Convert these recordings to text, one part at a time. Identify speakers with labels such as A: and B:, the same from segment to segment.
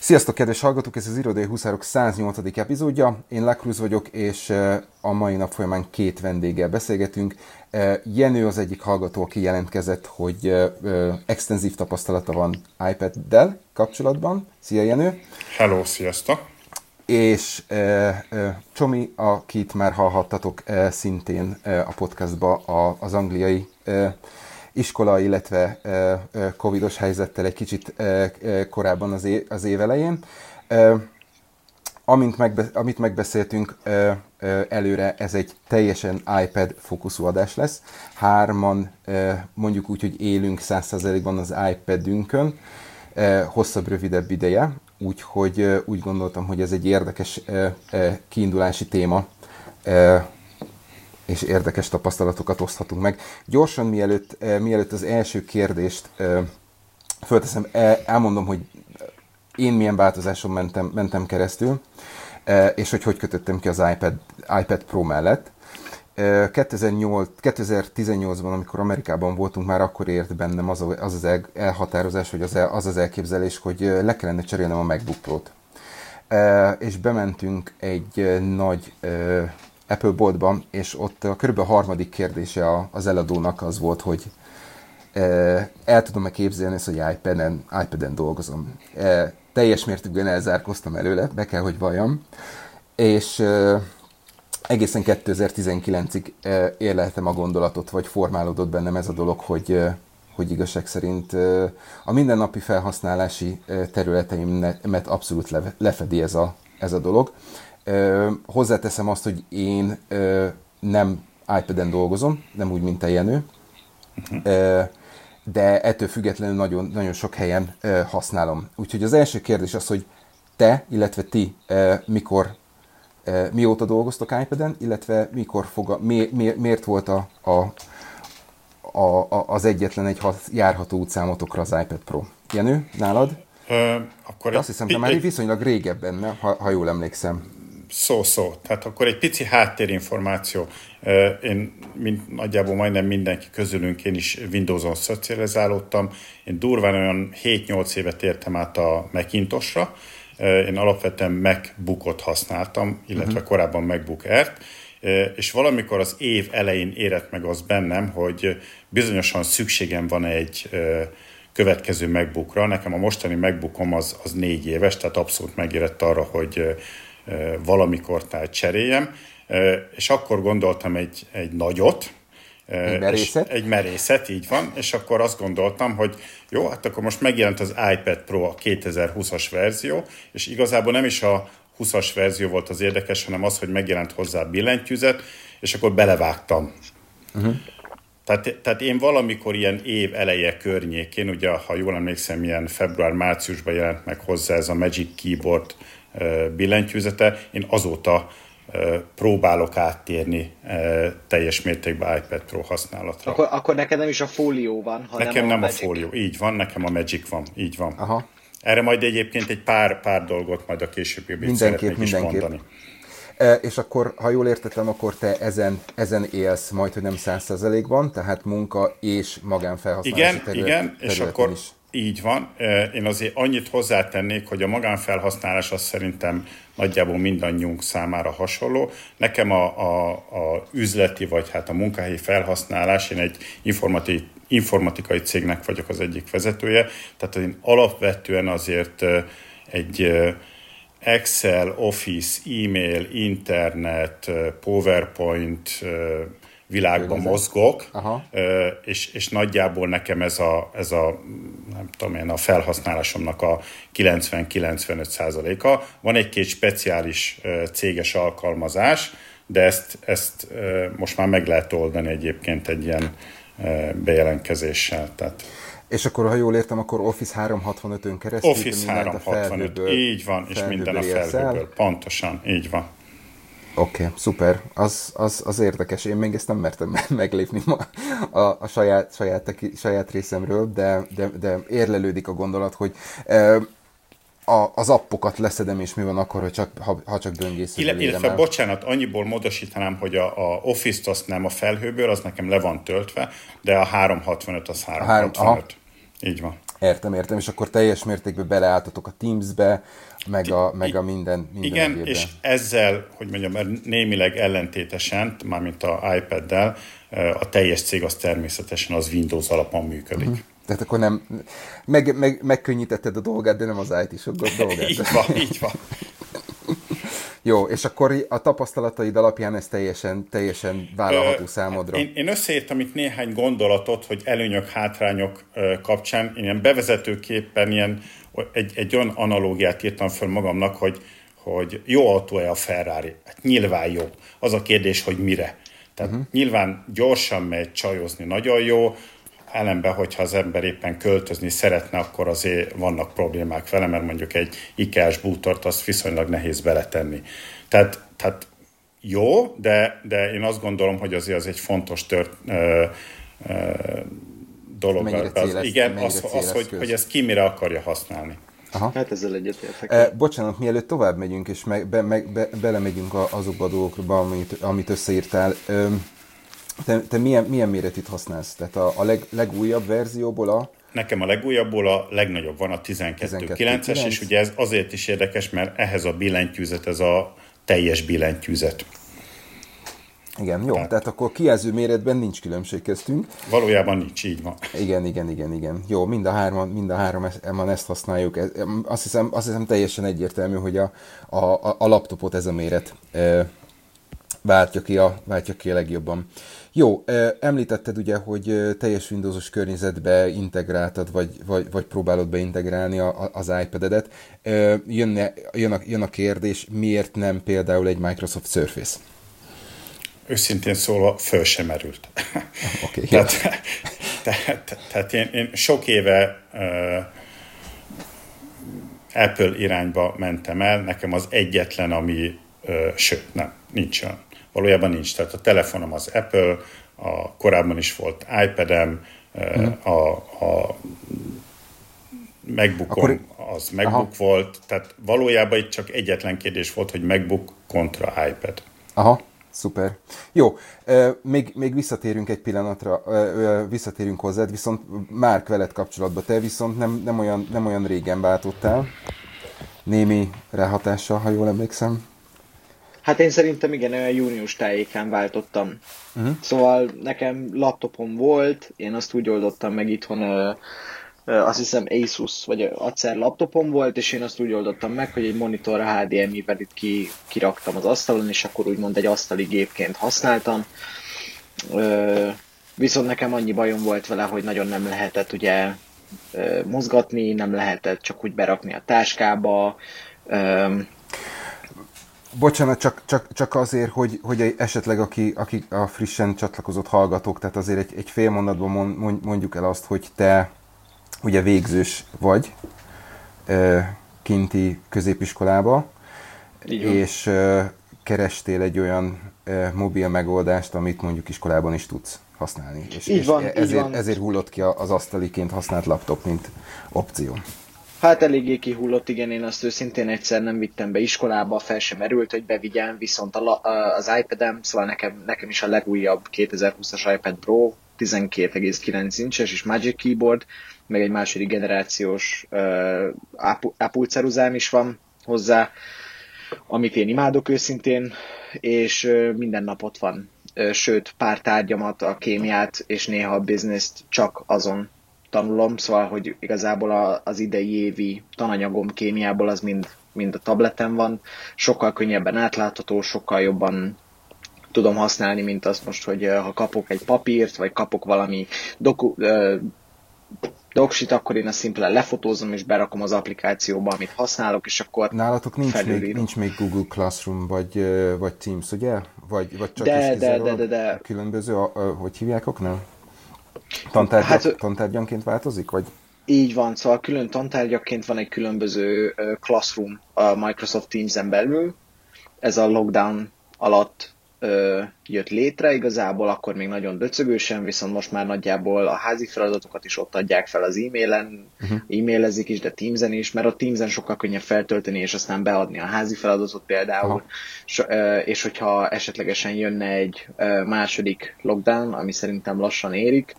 A: Sziasztok, kedves hallgatók! Ez az Irodai Huszárok 108. epizódja. Én Lakruz vagyok, és a mai nap folyamán két vendéggel beszélgetünk. Jenő az egyik hallgató, aki jelentkezett, hogy extenzív tapasztalata van iPad-del kapcsolatban. Szia, Jenő!
B: Hello, sziasztok!
A: És Csomi, akit már hallhattatok szintén a podcastba az angliai iskola, illetve covidos helyzettel egy kicsit korábban az, é- év elején. Amint megbe- amit megbeszéltünk előre, ez egy teljesen iPad fókuszú adás lesz. Hárman mondjuk úgy, hogy élünk 100%-ban az iPad-ünkön, hosszabb, rövidebb ideje, úgyhogy úgy gondoltam, hogy ez egy érdekes kiindulási téma és érdekes tapasztalatokat oszthatunk meg. Gyorsan, mielőtt, eh, mielőtt az első kérdést eh, fölteszem, eh, elmondom, hogy én milyen változáson mentem, mentem keresztül, és hogy hogy kötöttem ki az iPad, iPad Pro mellett. 2008, 2018-ban, amikor Amerikában voltunk, már akkor ért bennem az az, az elhatározás, hogy az, az az elképzelés, hogy le kellene cserélnem a MacBook Pro-t. És bementünk egy nagy Apple boltban, és ott a körülbelül a harmadik kérdése az eladónak az volt, hogy el tudom-e képzelni ezt, hogy iPad-en, iPad-en dolgozom. Teljes mértékben elzárkoztam előle, be kell, hogy valljam. És egészen 2019-ig érleltem a gondolatot, vagy formálódott bennem ez a dolog, hogy, hogy igazság szerint a mindennapi felhasználási területeimet abszolút lefedi ez a, ez a dolog. Ö, hozzáteszem azt, hogy én ö, nem iPad-en dolgozom, nem úgy, mint a Jenő, ö, de ettől függetlenül nagyon, nagyon sok helyen ö, használom. Úgyhogy az első kérdés az, hogy te, illetve ti ö, mikor, mióta dolgoztok iPad-en, illetve mikor foga, mi, mi, miért volt a, a, a, a, az egyetlen egy járható út számotokra az iPad Pro. Jenő, nálad? Ö, akkor azt hiszem, te már viszonylag régebben, ha, ha jól emlékszem
B: szó-szó. Tehát akkor egy pici háttérinformáció. Én mint nagyjából majdnem mindenki közülünk, én is Windows-on szocializálódtam. Én durván olyan 7-8 évet értem át a Macintosra. Én alapvetően MacBookot használtam, illetve uh-huh. korábban MacBook Air-t, és valamikor az év elején érett meg az bennem, hogy bizonyosan szükségem van egy következő MacBookra. Nekem a mostani MacBookom az, az négy éves, tehát abszolút megérett arra, hogy valamikor tehát cseréljem, és akkor gondoltam egy, egy nagyot,
A: egy merészet?
B: Egy merészet, így van, és akkor azt gondoltam, hogy jó, hát akkor most megjelent az iPad Pro a 2020-as verzió, és igazából nem is a 20-as verzió volt az érdekes, hanem az, hogy megjelent hozzá billentyűzet, és akkor belevágtam. Uh-huh. Tehát, tehát én valamikor ilyen év eleje környékén, ugye, ha jól emlékszem, ilyen február-márciusban jelent meg hozzá ez a Magic Keyboard billentyűzete. Én azóta próbálok áttérni teljes mértékben iPad Pro használatra.
C: Akkor, akkor neked nem is a fólió van, hanem
B: Nekem
C: a
B: nem
C: Magic.
B: a fólió, így van, nekem a Magic van, így van.
A: Aha.
B: Erre majd egyébként egy pár, pár dolgot majd a szeretnék mindenképp. is mondani.
A: E, és akkor, ha jól értettem, akkor te ezen, ezen élsz majd, hogy nem százszerzelékban, tehát munka és magánfelhasználási
B: igen, terület, Igen, és akkor is. Így van. Én azért annyit hozzátennék, hogy a magánfelhasználás az szerintem nagyjából mindannyiunk számára hasonló. Nekem a, a, a üzleti, vagy hát a munkahelyi felhasználás, én egy informatikai informatikai cégnek vagyok az egyik vezetője, tehát én alapvetően azért egy Excel, Office, e-mail, internet, PowerPoint világban Főző. mozgok, Aha. És, és nagyjából nekem ez a, ez a, nem tudom én, a felhasználásomnak a 90-95 százaléka. Van egy-két speciális céges alkalmazás, de ezt, ezt most már meg lehet oldani egyébként egy ilyen bejelentkezéssel. Tehát
A: és akkor, ha jól értem, akkor Office 365-ön keresztül
B: Office 365, így van, és minden a felhőből. Pontosan, így van.
A: Oké, okay, szuper. Az, az, az érdekes. Én még ezt nem mertem meglépni ma a, a saját, saját, saját részemről, de, de, de érlelődik a gondolat, hogy e, a, az appokat leszedem, és mi van akkor, hogy csak, ha, ha csak böngész.
B: Illetve, illetve bocsánat, annyiból módosítanám, hogy a, a Office-t azt nem a felhőből, az nekem le van töltve, de a 365 az 365. A három, Így van.
A: Értem, értem, és akkor teljes mértékben beleálltatok a Teams-be, meg a, meg a minden, minden
B: Igen, egyébben. és ezzel, hogy mondjam, némileg ellentétesen, mármint a iPad-del, a teljes cég az természetesen az Windows alapon működik. Uh-huh.
A: Tehát akkor nem, meg, meg, megkönnyítetted a dolgát, de nem az IT-sok dolgát.
B: így van, így van.
A: Jó, és akkor a tapasztalataid alapján ez teljesen, teljesen vállalható számodra.
B: Én, én összeírtam itt néhány gondolatot, hogy előnyök, hátrányok kapcsán. Én ilyen bevezetőképpen ilyen, egy, egy olyan analógiát írtam föl magamnak, hogy, hogy jó autó-e a Ferrari? Hát nyilván jó. Az a kérdés, hogy mire. Tehát uh-huh. nyilván gyorsan megy csajozni, nagyon jó, ellenben, hogyha az ember éppen költözni szeretne, akkor azért vannak problémák vele, mert mondjuk egy ikea bútort azt viszonylag nehéz beletenni. Tehát, tehát jó, de, de én azt gondolom, hogy azért az egy fontos tört, ö, ö, dolog.
A: az,
B: igen, az, az hogy, hogy ezt ki mire akarja használni.
C: Aha. Hát ezzel egyetértek.
A: E, bocsánat, mielőtt tovább megyünk, és meg, be, meg, be, belemegyünk azokba a dolgokba, amit, amit összeírtál. Ö, te, te milyen, milyen méretűt használsz? Tehát a, a leg, legújabb verzióból a...
B: Nekem a legújabbból a legnagyobb van, a 12.9-es, és ugye ez azért is érdekes, mert ehhez a billentyűzet, ez a teljes billentyűzet.
A: Igen, jó, tehát, tehát akkor kijelző méretben nincs különbség köztünk.
B: Valójában nincs, így van.
A: Igen, igen, igen, igen. Jó, mind a hárman, mind a három ezt használjuk. Azt hiszem, azt hiszem teljesen egyértelmű, hogy a, a, a laptopot ez a méret váltja ki a, váltja ki a legjobban. Jó, említetted ugye, hogy teljes Windowsos környezetbe integráltad, vagy, vagy, vagy próbálod beintegrálni a, az iPad-edet. Jönne, jön, a, jön a kérdés, miért nem például egy Microsoft Surface?
B: Őszintén szólva, föl sem merült.
A: Okay,
B: tehát, tehát, tehát én, én sok éve uh, Apple irányba mentem el, nekem az egyetlen, ami, uh, sőt, nem, nincs olyan valójában nincs. Tehát a telefonom az Apple, a, korábban is volt iPad-em, uh-huh. a, a MacBookom Akkor... az MacBook Aha. volt, tehát valójában itt csak egyetlen kérdés volt, hogy MacBook kontra iPad.
A: Aha, szuper. Jó, még, még visszatérünk egy pillanatra, visszatérünk hozzád, viszont már veled kapcsolatban te viszont nem, nem, olyan, nem olyan régen váltottál, némi ráhatással, ha jól emlékszem.
C: Hát én szerintem igen, olyan június tájékán váltottam. Uh-huh. Szóval nekem laptopom volt, én azt úgy oldottam meg itthon, azt hiszem Asus vagy Acer laptopom volt, és én azt úgy oldottam meg, hogy egy monitorra HDMI-vel itt ki, kiraktam az asztalon, és akkor úgymond egy asztali gépként használtam. Viszont nekem annyi bajom volt vele, hogy nagyon nem lehetett ugye mozgatni, nem lehetett csak úgy berakni a táskába,
A: Bocsánat, csak, csak, csak azért, hogy, hogy esetleg aki, aki a frissen csatlakozott hallgatók, tehát azért egy, egy fél mondatban mondjuk el azt, hogy te ugye végzős vagy kinti középiskolába, és kerestél egy olyan mobil megoldást, amit mondjuk iskolában is tudsz használni. És,
C: így van,
A: és ezért,
C: így van.
A: ezért hullott ki az asztaliként használt laptop, mint opció.
C: Hát eléggé kihullott, igen, én azt őszintén egyszer nem vittem be iskolába, fel sem merült, hogy bevigyem, viszont a, az iPad-em, szóval nekem, nekem is a legújabb 2020-as iPad Pro, 12,9 incses és Magic Keyboard, meg egy második generációs uh, Apple is van hozzá, amit én imádok őszintén, és uh, minden nap ott van. Uh, sőt, pár tárgyamat, a kémiát és néha a bizniszt csak azon tanulom, szóval, hogy igazából a, az idei évi tananyagom kémiából az mind, mind a tableten van, sokkal könnyebben átlátható, sokkal jobban tudom használni, mint azt most, hogy ha kapok egy papírt, vagy kapok valami doku, doksit, akkor én azt szimplán lefotózom és berakom az applikációba, amit használok, és akkor
A: Nálatok nincs még, nincs még Google Classroom, vagy, vagy Teams, ugye? Vagy, vagy csak
C: de, is de, de, de, de.
A: különböző, hogy hívják oknál? Tantárgyak, hát, tantárgyanként változik, vagy?
C: Így van, szóval külön tantárgyaként van egy különböző Classroom a Microsoft Teams-en belül. Ez a lockdown alatt ö, jött létre, igazából akkor még nagyon döcögősen, viszont most már nagyjából a házi feladatokat is ott adják fel az e-mailen, uh-huh. e-mailezik is, de Teamsen is, mert a Teamsen sokkal könnyebb feltölteni, és aztán beadni a házi feladatot például, uh-huh. és, ö, és hogyha esetlegesen jönne egy ö, második lockdown, ami szerintem lassan érik,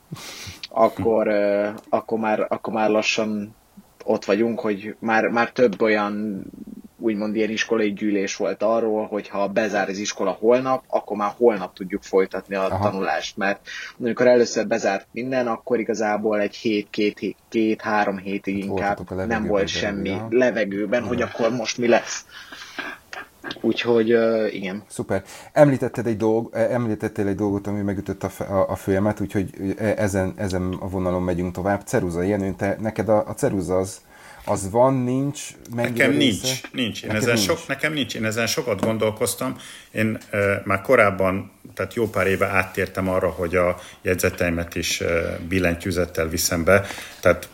C: akkor, ö, akkor, már, akkor már lassan ott vagyunk, hogy már, már több olyan úgymond ilyen iskolai gyűlés volt arról, hogy ha bezár az iskola holnap, akkor már holnap tudjuk folytatni a Aha. tanulást, mert amikor először bezárt minden, akkor igazából egy hét, két, hét, két három hétig inkább nem volt semmi ja. levegőben, hogy akkor most mi lesz. Úgyhogy uh, igen.
A: Szuper. Említetted egy dolg, említettél egy dolgot, ami megütött a, a, a főemet, úgyhogy ezen, ezen a vonalon megyünk tovább. Ceruza, Jenő, te, neked a, a ceruza az, az van, nincs?
B: Nekem nincs, része? nincs. Én nekem ezen nincs. Sok, nekem nincs. Én ezen sokat gondolkoztam. Én e, már korábban, tehát jó pár éve áttértem arra, hogy a jegyzeteimet is e, billentyűzettel viszem be. Tehát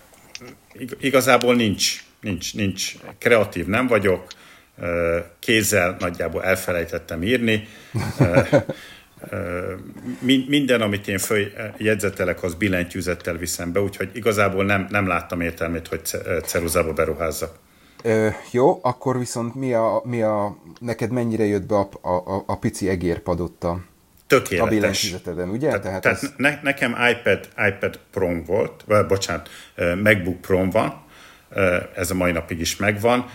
B: igazából nincs, nincs, nincs. Kreatív nem vagyok, e, kézzel nagyjából elfelejtettem írni. Minden, amit én följegyzetelek, az billentyűzettel viszem be, úgyhogy igazából nem, nem láttam értelmét, hogy ceruzába beruházzak.
A: Ö, jó, akkor viszont mi a, mi a, neked mennyire jött be a, a, a pici egérpadott a,
B: Tökéletes.
A: a billentyűzeteden, ugye?
B: Te, tehát tehát ez... ne, nekem iPad, iPad Pro volt, vagy bocsánat, MacBook Pro van, ez a mai napig is megvan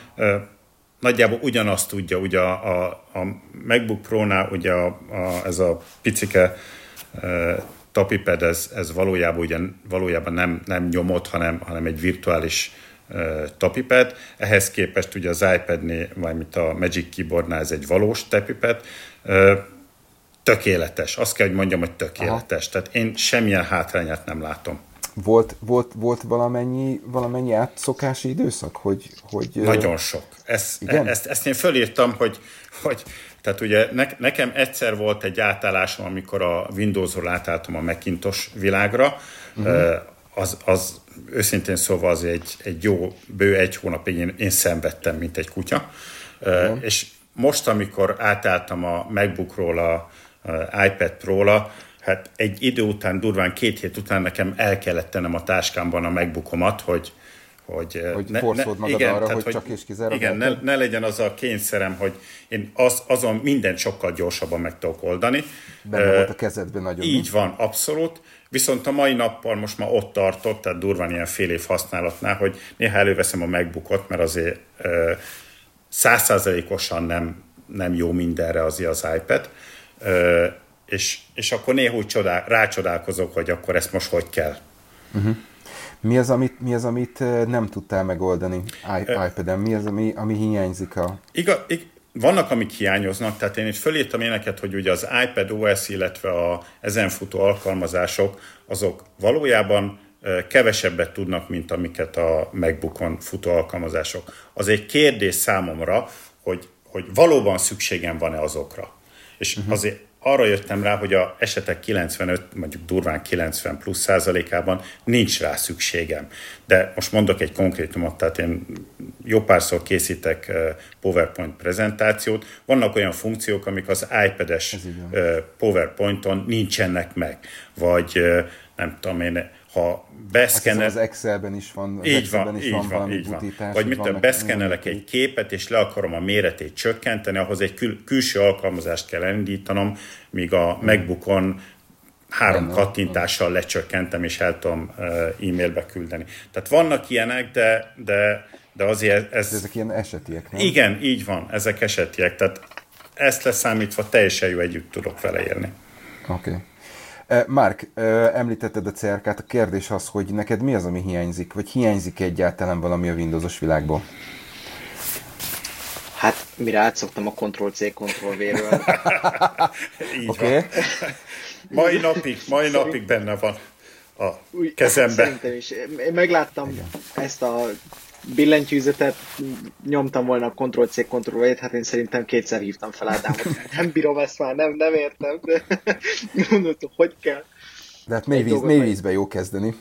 B: nagyjából ugyanazt tudja, ugye a, a, a MacBook Pro-nál ugye a, a, ez a picike e, tapiped, ez, ez valójában, ugye, valójában nem, nem nyomott, hanem, hanem egy virtuális e, tapiped. Ehhez képest ugye az iPad-nél, vagy mint a Magic Keyboardnál ez egy valós tapiped. E, tökéletes. Azt kell, hogy mondjam, hogy tökéletes. Aha. Tehát én semmilyen hátrányát nem látom.
A: Volt, volt, volt valamennyi, valamennyi átszokási időszak? Hogy, hogy,
B: Nagyon sok. Ezt, igen? ezt, ezt én fölírtam, hogy, hogy tehát ugye ne, nekem egyszer volt egy átállásom, amikor a Windows-ról átálltam a Macintosh világra, uh-huh. az, az őszintén szóval az egy, egy jó, bő egy hónapig én, én szenvedtem, mint egy kutya. Uh-huh. És most, amikor átálltam a MacBookról a, a iPad Pro-ra, hát egy idő után, durván két hét után nekem el kellett tennem a táskámban a megbukomat, hogy
A: hogy, hogy ne, ne, magad igen, arra, tehát, hogy csak és kizárólag.
B: Igen, ne, ne, legyen az a kényszerem, hogy én az, azon mindent sokkal gyorsabban meg tudok oldani.
A: Benne uh, volt a kezedben nagyon.
B: Így van, abszolút. Viszont a mai nappal most már ott tartott, tehát durván ilyen fél év használatnál, hogy néha előveszem a megbukot, mert azért százszázalékosan uh, nem, nem jó mindenre azért az iPad. Uh, és, és akkor néha úgy csodál, rácsodálkozok, hogy akkor ezt most hogy kell.
A: Uh-huh. Mi az, amit, mi az, amit nem tudtál megoldani iPad-en? Mi az, ami, ami hiányzik a...
B: Iga, ig, vannak, amik hiányoznak, tehát én itt fölírtam éneket, hogy ugye az iPad OS, illetve a ezen futó alkalmazások, azok valójában kevesebbet tudnak, mint amiket a MacBookon futó alkalmazások. Az egy kérdés számomra, hogy, hogy valóban szükségem van-e azokra. És uh-huh. azért arra jöttem rá, hogy a esetek 95, mondjuk durván 90 plusz százalékában nincs rá szükségem. De most mondok egy konkrétumot, tehát én jó párszor készítek PowerPoint prezentációt. Vannak olyan funkciók, amik az iPad-es PowerPointon nincsenek meg, vagy nem tudom én, ha beszkenel...
A: Az Excelben is van,
B: az így Excelben van, is van, van így van. Butítás, Vagy mit a beszkennelek egy képet, és le akarom a méretét csökkenteni, ahhoz egy kül- külső alkalmazást kell indítanom, míg a hmm. MacBookon három Benne. kattintással lecsökkentem, és el tudom e-mailbe küldeni. Tehát vannak ilyenek, de, de, de azért ez...
A: De ezek ilyen esetiek, nem?
B: Igen, így van, ezek esetiek. Tehát ezt leszámítva teljesen jó együtt tudok vele élni.
A: Oké. Okay. Márk, említetted a CRK-t, a kérdés az, hogy neked mi az, ami hiányzik, vagy hiányzik egyáltalán valami a Windowsos világból?
C: Hát, mire átszoktam a Ctrl-C, Ctrl-V-ről.
B: Így okay. van. Mai napig, mai napig benne van a kezemben.
C: Szerintem is. Én megláttam Igen. ezt a billentyűzetet nyomtam volna a Ctrl-C, Ctrl-V-t, hát én szerintem kétszer hívtam fel Ádámot. Nem bírom ezt már, nem, nem értem, de gondoltam, hogy kell.
A: De hát mély, víz, mély vízbe jó kezdeni.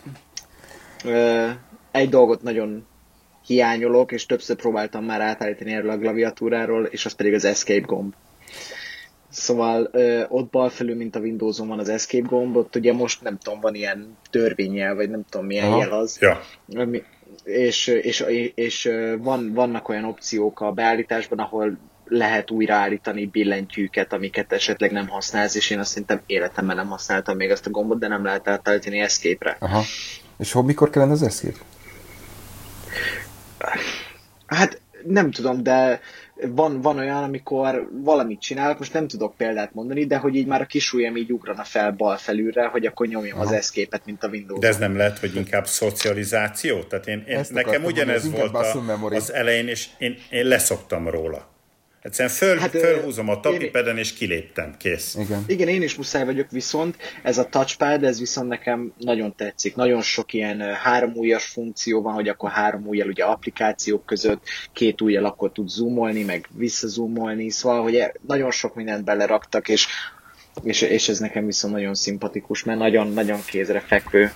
C: Egy dolgot nagyon hiányolok, és többször próbáltam már átállítani erről a klaviatúráról, és az pedig az escape gomb. Szóval ö, ott bal felül, mint a Windows-on van az Escape gomb, ott ugye most nem tudom, van ilyen törvényjel, vagy nem tudom milyen Aha. jel az.
B: Ja.
C: Ami, és, és, és van, vannak olyan opciók a beállításban, ahol lehet újraállítani billentyűket, amiket esetleg nem használsz, és én azt szerintem életemben nem használtam még azt a gombot, de nem lehet átállítani Escape-re.
A: Aha. És hogy mikor kellene az Escape?
C: Hát nem tudom, de van, van olyan, amikor valamit csinálok, most nem tudok példát mondani, de hogy így már a kis ujjam így ugrana fel bal felülre, hogy akkor nyomjam Aha. az escape mint a windows
B: De ez nem lehet, hogy inkább szocializáció? Tehát én, én nekem ugyanez volt a, az elején, és én, én leszoktam róla. Egyszerűen föl, hát, fölhúzom a tapipeden, és kiléptem, kész.
C: Igen. Igen, én is muszáj vagyok, viszont ez a touchpad, ez viszont nekem nagyon tetszik. Nagyon sok ilyen három ujjas funkció van, hogy akkor három ujjal ugye applikációk között, két ujjal akkor tud zoomolni, meg visszazoomolni, szóval, hogy e- nagyon sok mindent beleraktak, és, és, és ez nekem viszont nagyon szimpatikus, mert nagyon-nagyon kézrefekvő.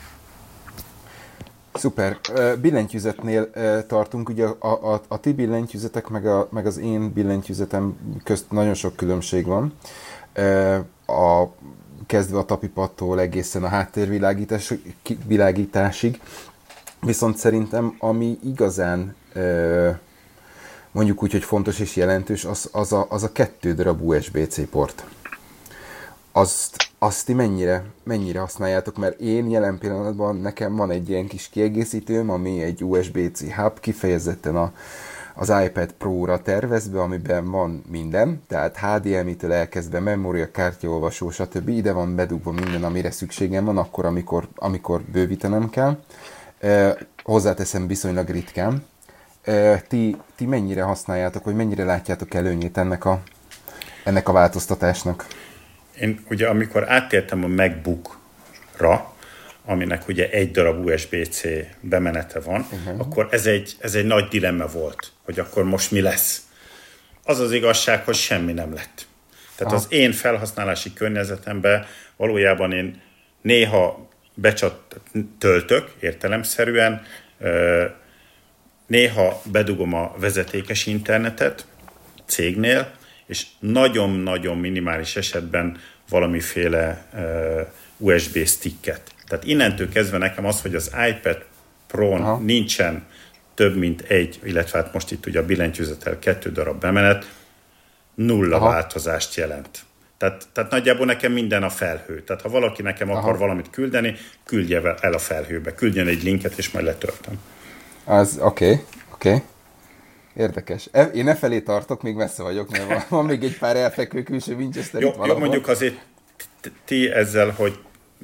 A: Szuper. Billentyűzetnél tartunk, ugye a, a, a ti billentyűzetek meg, a, meg az én billentyűzetem közt nagyon sok különbség van. A, kezdve a tapipattól egészen a háttérvilágításig. Viszont szerintem, ami igazán mondjuk úgy, hogy fontos és jelentős, az, az, a, az a kettő darab USB-C port. Azt azt ti mennyire, mennyire használjátok, mert én jelen pillanatban nekem van egy ilyen kis kiegészítőm, ami egy USB-C hub, kifejezetten a, az iPad Pro-ra tervezve, amiben van minden, tehát HDMI-től elkezdve memória, kártyaolvasó, stb. Ide van bedugva minden, amire szükségem van, akkor, amikor, amikor bővítenem kell. E, hozzáteszem viszonylag ritkán. E, ti, ti mennyire használjátok, vagy mennyire látjátok előnyét ennek a, ennek a változtatásnak?
B: Én ugye amikor áttértem a MacBook-ra, aminek ugye egy darab USB-C bemenete van, uh-huh. akkor ez egy, ez egy nagy dilemma volt, hogy akkor most mi lesz. Az az igazság, hogy semmi nem lett. Tehát Aha. az én felhasználási környezetemben valójában én néha becsat töltök értelemszerűen, néha bedugom a vezetékes internetet cégnél, és nagyon-nagyon minimális esetben valamiféle USB sticket. Tehát innentől kezdve nekem az, hogy az iPad Pro-n nincsen több mint egy, illetve hát most itt ugye a billentyűzettel kettő darab bemenet, nulla Aha. változást jelent. Tehát, tehát nagyjából nekem minden a felhő. Tehát ha valaki nekem Aha. akar valamit küldeni, küldje el a felhőbe. Küldjen egy linket, és majd letöltöm.
A: Az oké, okay, oké. Okay. Érdekes. E, én e felé tartok, még messze vagyok, mert van, van még egy pár elfekvő külső Winchester
B: jó, itt jó, mondjuk azért ti ezzel, hogy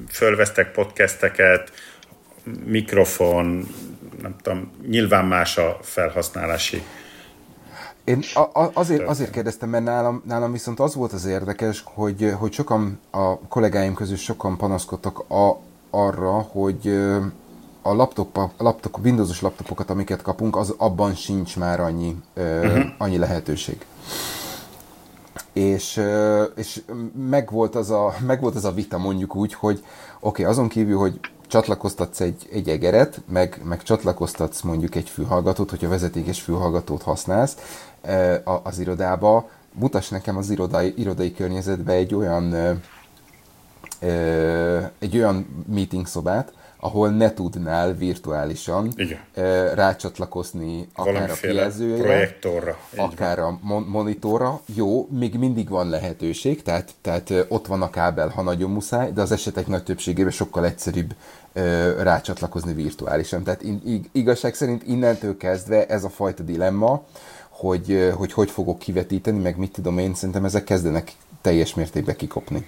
B: fölvesztek podcasteket, mikrofon, nem tudom, nyilván más a felhasználási
A: én a, a, azért, azért kérdeztem, mert nálam, nálam viszont az volt az érdekes, hogy, hogy sokan a kollégáim közül sokan panaszkodtak a, arra, hogy a laptop, a laptop, Windowsos laptopokat, amiket kapunk, az abban sincs már annyi, uh-huh. annyi lehetőség. És, és megvolt, az a, megvolt az a vita mondjuk úgy, hogy oké, okay, azon kívül, hogy csatlakoztatsz egy, egy egeret, meg, meg csatlakoztatsz mondjuk egy fülhallgatót, hogyha vezetékes fülhallgatót használsz az irodába, mutass nekem az irodai, irodai környezetbe egy olyan egy olyan meeting szobát, ahol ne tudnál virtuálisan Igen. rácsatlakozni akár Valamiféle a kijelzőre,
B: projektorra,
A: akár van. a monitorra. Jó, még mindig van lehetőség, tehát, tehát ott van a kábel, ha nagyon muszáj, de az esetek nagy többségében sokkal egyszerűbb rácsatlakozni virtuálisan. Tehát igazság szerint innentől kezdve ez a fajta dilemma, hogy hogy, hogy fogok kivetíteni, meg mit tudom én, szerintem ezek kezdenek teljes mértékben kikopni.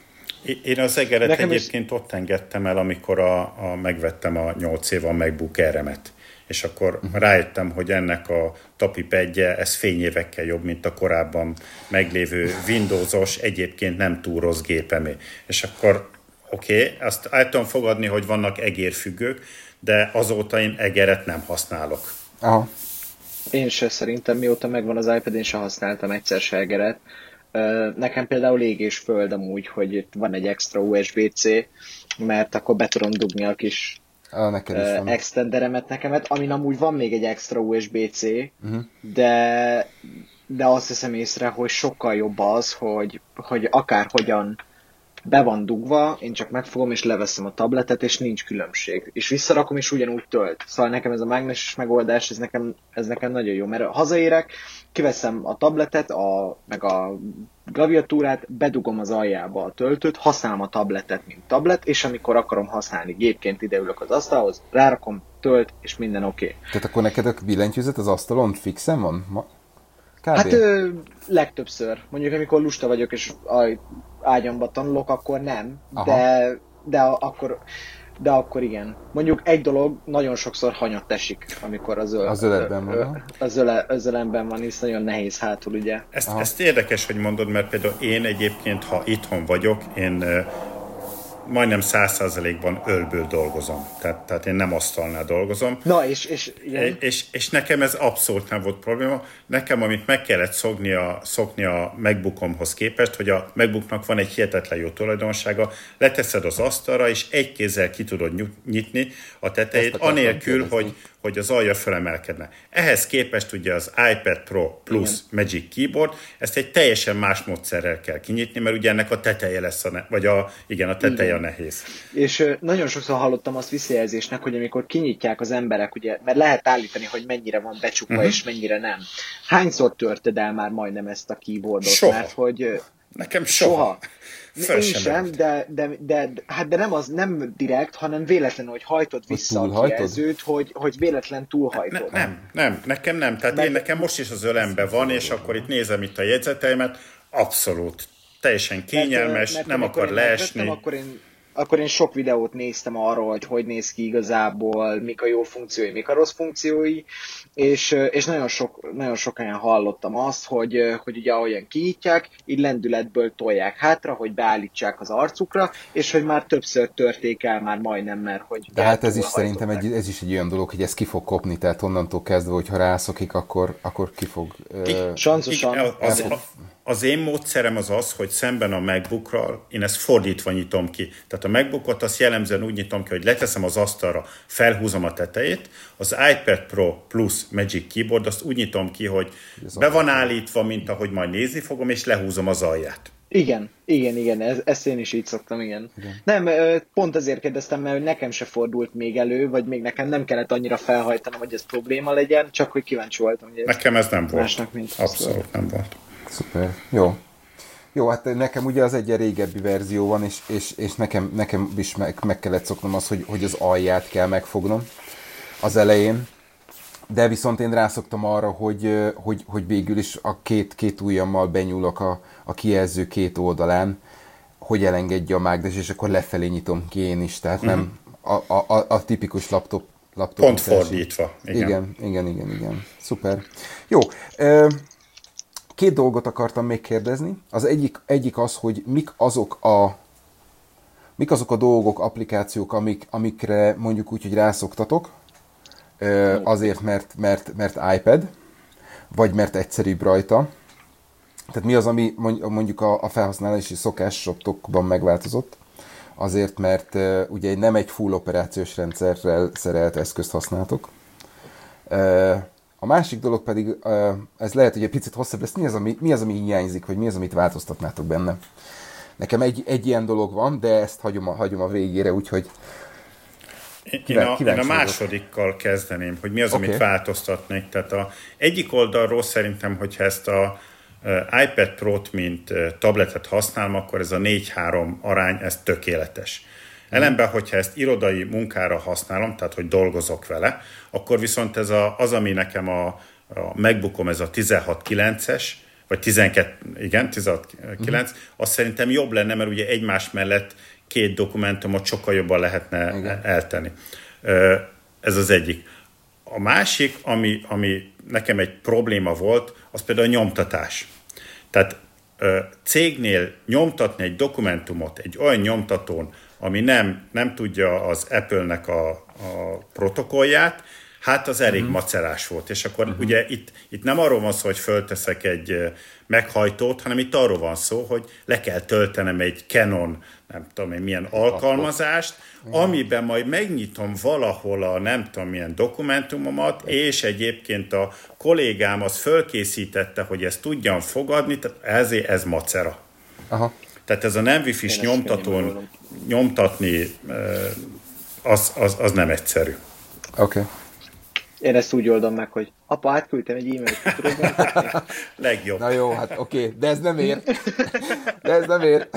B: Én az egeret Nekem egyébként is... ott engedtem el, amikor a, a, megvettem a 8 év a MacBook Air-emet. És akkor uh-huh. rájöttem, hogy ennek a tapipedje, ez fényévekkel jobb, mint a korábban meglévő Windowsos, egyébként nem túl rossz gépemé. És akkor oké, okay, azt el tudom fogadni, hogy vannak egérfüggők, de azóta én egeret nem használok.
C: Aha. Én se szerintem, mióta megvan az iPad, én se használtam egyszer se egeret. Nekem például ég és föld amúgy, hogy itt van egy extra USB-C, mert akkor be tudom dugni a kis
A: a, neked is van.
C: extenderemet nekemet, amin amúgy van még egy extra USB-C, uh-huh. de de azt hiszem észre, hogy sokkal jobb az, hogy, hogy akárhogyan be van dugva, én csak megfogom és leveszem a tabletet, és nincs különbség. És visszarakom, és ugyanúgy tölt. Szóval nekem ez a mágneses megoldás, ez nekem, ez nekem nagyon jó, mert hazaérek, kiveszem a tabletet, a, meg a klaviatúrát, bedugom az aljába a töltőt, használom a tabletet, mint tablet, és amikor akarom használni gépként ideülök az asztalhoz, rárakom, tölt, és minden oké. Okay.
A: Tehát akkor neked a billentyűzet az asztalon fixen van? Ma...
C: Kb. Hát ö, legtöbbször. Mondjuk amikor lusta vagyok és ágyamba tanulok, akkor nem. Aha. De, de akkor de akkor igen. Mondjuk egy dolog nagyon sokszor hanyat esik, amikor az, öl,
A: az öletben van.
C: Az, öle, az ölemben van, hisz nagyon nehéz hátul, ugye.
B: Ezt, ezt érdekes, hogy mondod, mert például én egyébként, ha itthon vagyok, én majdnem száz százalékban ölből dolgozom. Tehát, tehát én nem asztalnál dolgozom.
C: Na, és, és,
B: igen. és, és nekem ez abszolút nem volt probléma. Nekem, amit meg kellett szokni a, szokni a MacBookomhoz képest, hogy a MacBooknak van egy hihetetlen jó tulajdonsága, leteszed az asztalra, és egy kézzel ki tudod nyitni a tetejét, anélkül, hogy, hogy az alja fölemelkedne. Ehhez képest ugye az iPad Pro Plus igen. Magic Keyboard, ezt egy teljesen más módszerrel kell kinyitni, mert ugye ennek a teteje lesz, a ne, vagy a, igen, a teteje igen. a nehéz.
C: És nagyon sokszor hallottam azt visszajelzésnek, hogy amikor kinyitják az emberek, ugye, mert lehet állítani, hogy mennyire van becsukva, uh-huh. és mennyire nem. Hányszor törted el már majdnem ezt a keyboardot?
B: Soha.
C: Mert hogy
B: Nekem soha. soha.
C: Föl sem, sem de, de, de, hát de nem az nem direkt, hanem véletlenül, hogy hajtod vissza a kijelzőt, hogy, hogy véletlen túlhajtod.
B: Ne, nem, nem, nekem nem. Tehát Mert... én nekem most is az ölembe van, és akkor itt nézem itt a jegyzeteimet, abszolút teljesen kényelmes, mert, mert nem akar leesni. Vettem,
C: akkor én akkor én sok videót néztem arról, hogy hogy néz ki igazából, mik a jó funkciói, mik a rossz funkciói, és, és nagyon, sok, nagyon sok helyen hallottam azt, hogy, hogy ugye ahogyan kiítják, így lendületből tolják hátra, hogy beállítsák az arcukra, és hogy már többször törték el már majdnem, mert hogy...
A: De hát ez is szerintem egy, ez is egy olyan dolog, hogy ez ki fog kopni, tehát onnantól kezdve, hogyha rászokik, akkor, akkor ki fog...
C: Sancosan.
B: Az, az, az én módszerem az az, hogy szemben a MacBookral én ezt fordítva nyitom ki. Tehát a MacBookot azt jellemzően úgy nyitom ki, hogy leteszem az asztalra, felhúzom a tetejét, az iPad Pro Plus Magic Keyboard azt úgy nyitom ki, hogy be van állítva, mint ahogy majd nézni fogom, és lehúzom az alját.
C: Igen, igen, igen, ez, ezt én is így szoktam, igen. igen. Nem, pont azért kérdeztem, mert nekem se fordult még elő, vagy még nekem nem kellett annyira felhajtanom, hogy ez probléma legyen, csak hogy kíváncsi voltam. Hogy
B: nekem ez nem volt. Másnak, mint Abszolút nem volt.
A: Szuper, jó. Jó, hát nekem ugye az egy régebbi verzió van, és, és, és nekem, nekem is meg, meg kellett szoknom az, hogy, hogy az alját kell megfognom az elején. De viszont én rászoktam arra, hogy, hogy, hogy végül is a két, két ujjammal benyúlok a, a kijelző két oldalán, hogy elengedje a mágnes, és akkor lefelé nyitom ki én is. Tehát mm-hmm. nem mhm. a, a, a tipikus laptop laptop
B: Pont fordítva.
A: Igen. igen, igen, igen, igen. Szuper. Jó. Két dolgot akartam még kérdezni. Az egyik, egyik az, hogy mik azok a mik azok a dolgok, applikációk, amik, amikre mondjuk úgy, hogy rászoktatok, azért, mert, mert, mert iPad, vagy mert egyszerűbb rajta. Tehát mi az, ami mondjuk a, a felhasználási szokásokban megváltozott? Azért, mert ugye nem egy full operációs rendszerrel szerelt eszközt használtok, a másik dolog pedig, ez lehet, hogy egy picit hosszabb lesz, mi az, ami, mi az, ami hiányzik, vagy mi az, amit változtatnátok benne. Nekem egy, egy ilyen dolog van, de ezt hagyom a, hagyom a végére, úgyhogy
B: én a, én a másodikkal kezdeném, hogy mi az, okay. amit változtatnék. Tehát a egyik oldalról szerintem, hogyha ezt a iPad Pro-t, mint tabletet használom, akkor ez a 4-3 arány, ez tökéletes. Ellenben, hogyha ezt irodai munkára használom, tehát hogy dolgozok vele, akkor viszont ez a, az, ami nekem a, a MacBookom, ez a 16.9-es, vagy 12, igen, 16.9, uh-huh. az szerintem jobb lenne, mert ugye egymás mellett két dokumentumot sokkal jobban lehetne igen. eltenni. Ez az egyik. A másik, ami, ami nekem egy probléma volt, az például a nyomtatás. Tehát cégnél nyomtatni egy dokumentumot egy olyan nyomtatón, ami nem, nem tudja az Apple-nek a, a protokollját, Hát az elég uh-huh. macerás volt, és akkor uh-huh. ugye itt, itt nem arról van szó, hogy fölteszek egy meghajtót, hanem itt arról van szó, hogy le kell töltenem egy Canon, nem tudom én milyen alkalmazást, amiben majd megnyitom valahol a nem tudom milyen dokumentumomat, és egyébként a kollégám az fölkészítette, hogy ezt tudjam fogadni, tehát ezért ez macera. Aha. Tehát ez a nem wifi nyomtatón nyomtatni, az, az, az nem egyszerű.
A: Oké. Okay.
C: Én ezt úgy oldom meg, hogy apa, átküldtem egy e-mailt, tudod
B: Legjobb.
A: Na jó, hát oké, okay, de ez nem ér. De ez nem ér.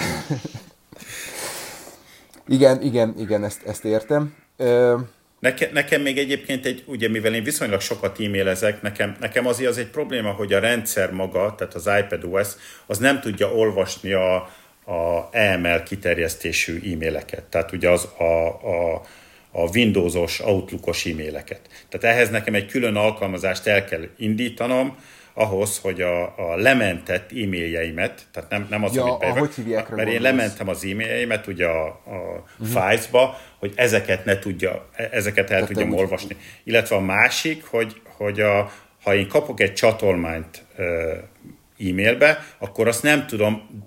A: igen, igen, igen, ezt, ezt értem. Ö...
B: Neke, nekem még egyébként egy, ugye mivel én viszonylag sokat e-mailezek, nekem, nekem azért az egy probléma, hogy a rendszer maga, tehát az iPad OS, az nem tudja olvasni a, a EML kiterjesztésű e-maileket. Tehát ugye az a, a a Windowsos, Outlookos e-maileket. Tehát ehhez nekem egy külön alkalmazást el kell indítanom, ahhoz, hogy a, a lementett e-mailjeimet, tehát nem, nem az,
A: ja,
B: amit
A: bejövök, mert
B: gondolsz? én lementem az e-mailjeimet ugye a, a uh-huh. files-ba, hogy ezeket ne tudja, e, ezeket el tehát tudjam olvasni. Illetve a másik, hogy, hogy a, ha én kapok egy csatolmányt e-mailbe, akkor azt nem tudom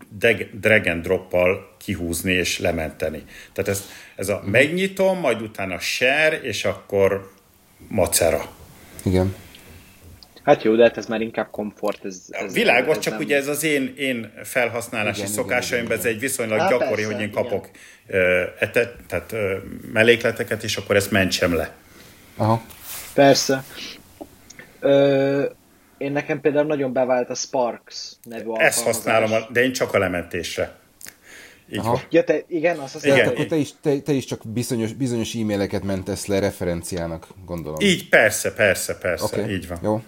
B: drag and drop-pal kihúzni és lementeni. Tehát ez, ez a megnyitom, majd utána share, és akkor macera.
A: Igen.
C: Hát jó, de hát ez már inkább komfort. Ez,
B: ez Világos, ez csak nem... ugye ez az én, én felhasználási igen, szokásaimban, ez egy viszonylag hát gyakori, persze, hogy én kapok igen. etet, tehát mellékleteket, és akkor ezt mentsem le.
A: Aha.
C: Persze. Ö, én nekem például nagyon bevált a Sparks nevű
B: Ezt használom, de én csak a lementésre.
C: Így Aha. Ja, te, igen, azt
A: hiszem, igen. akkor te is, te, te is csak bizonyos, bizonyos e-maileket mentesz le referenciának, gondolom.
B: Így, persze, persze, persze, okay. így van.
A: Jó.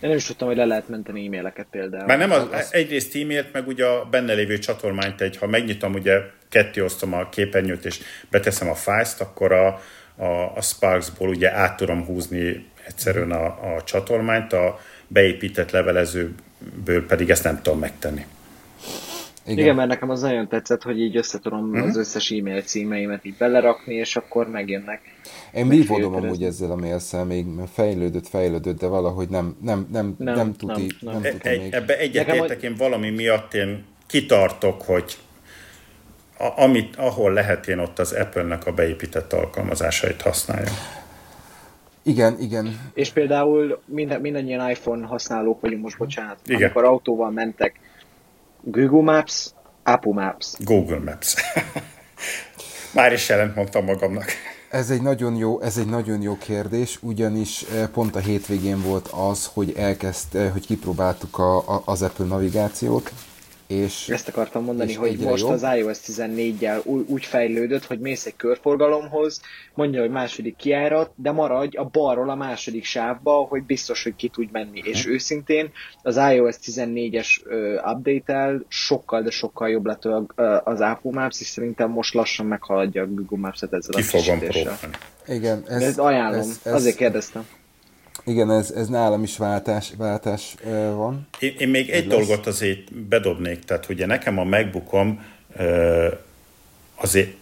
C: Én nem is tudtam, hogy le lehet menteni e-maileket például.
B: Már nem az, az... egyrészt e-mailt, meg ugye a benne lévő csatornányt egy, ha megnyitom, ugye ketté osztom a képernyőt, és beteszem a fájzt, akkor a, a, a Sparksból ugye át tudom húzni egyszerűen a, a csatornányt, a beépített levelezőből pedig ezt nem tudom megtenni.
C: Igen. Igen, mert nekem az nagyon tetszett, hogy így össze tudom uh-huh. az összes e-mail címeimet így belerakni, és akkor megjönnek.
A: Én vívódom amúgy ezzel a mailszel, még fejlődött, fejlődött, de valahogy nem, nem, nem, nem, nem tuti. Nem, nem. nem tuti
B: még. Ebbe egyetértek, én valami miatt én kitartok, hogy a, amit, ahol lehet, én ott az Apple-nek a beépített alkalmazásait használjam.
A: Igen, igen.
C: És például minden, mindannyian iPhone használók vagyunk most, bocsánat. Igen. Amikor autóval mentek, Google Maps, Apple Maps.
B: Google Maps. Már is jelent mondtam magamnak.
A: Ez egy nagyon jó, ez egy nagyon jó kérdés, ugyanis eh, pont a hétvégén volt az, hogy elkezd, eh, hogy kipróbáltuk a, a, az Apple navigációt, és,
C: Ezt akartam mondani, hogy most jobb. az iOS 14-jel úgy fejlődött, hogy mész egy körforgalomhoz, mondja, hogy második kiárat, de maradj a balról a második sávba, hogy biztos, hogy ki tudj menni. Hmm. És őszintén az iOS 14-es update-el sokkal, de sokkal jobb lett az Apple Maps, és szerintem most lassan meghaladja a Google Maps-et ezzel
B: ki a fogom
A: Igen,
C: ez, ez ajánlom, ez, ez, azért kérdeztem.
A: Igen, ez, ez nálam is váltás, váltás van.
B: Én, én még egy lesz. dolgot azért bedobnék, tehát ugye nekem a MacBookom azért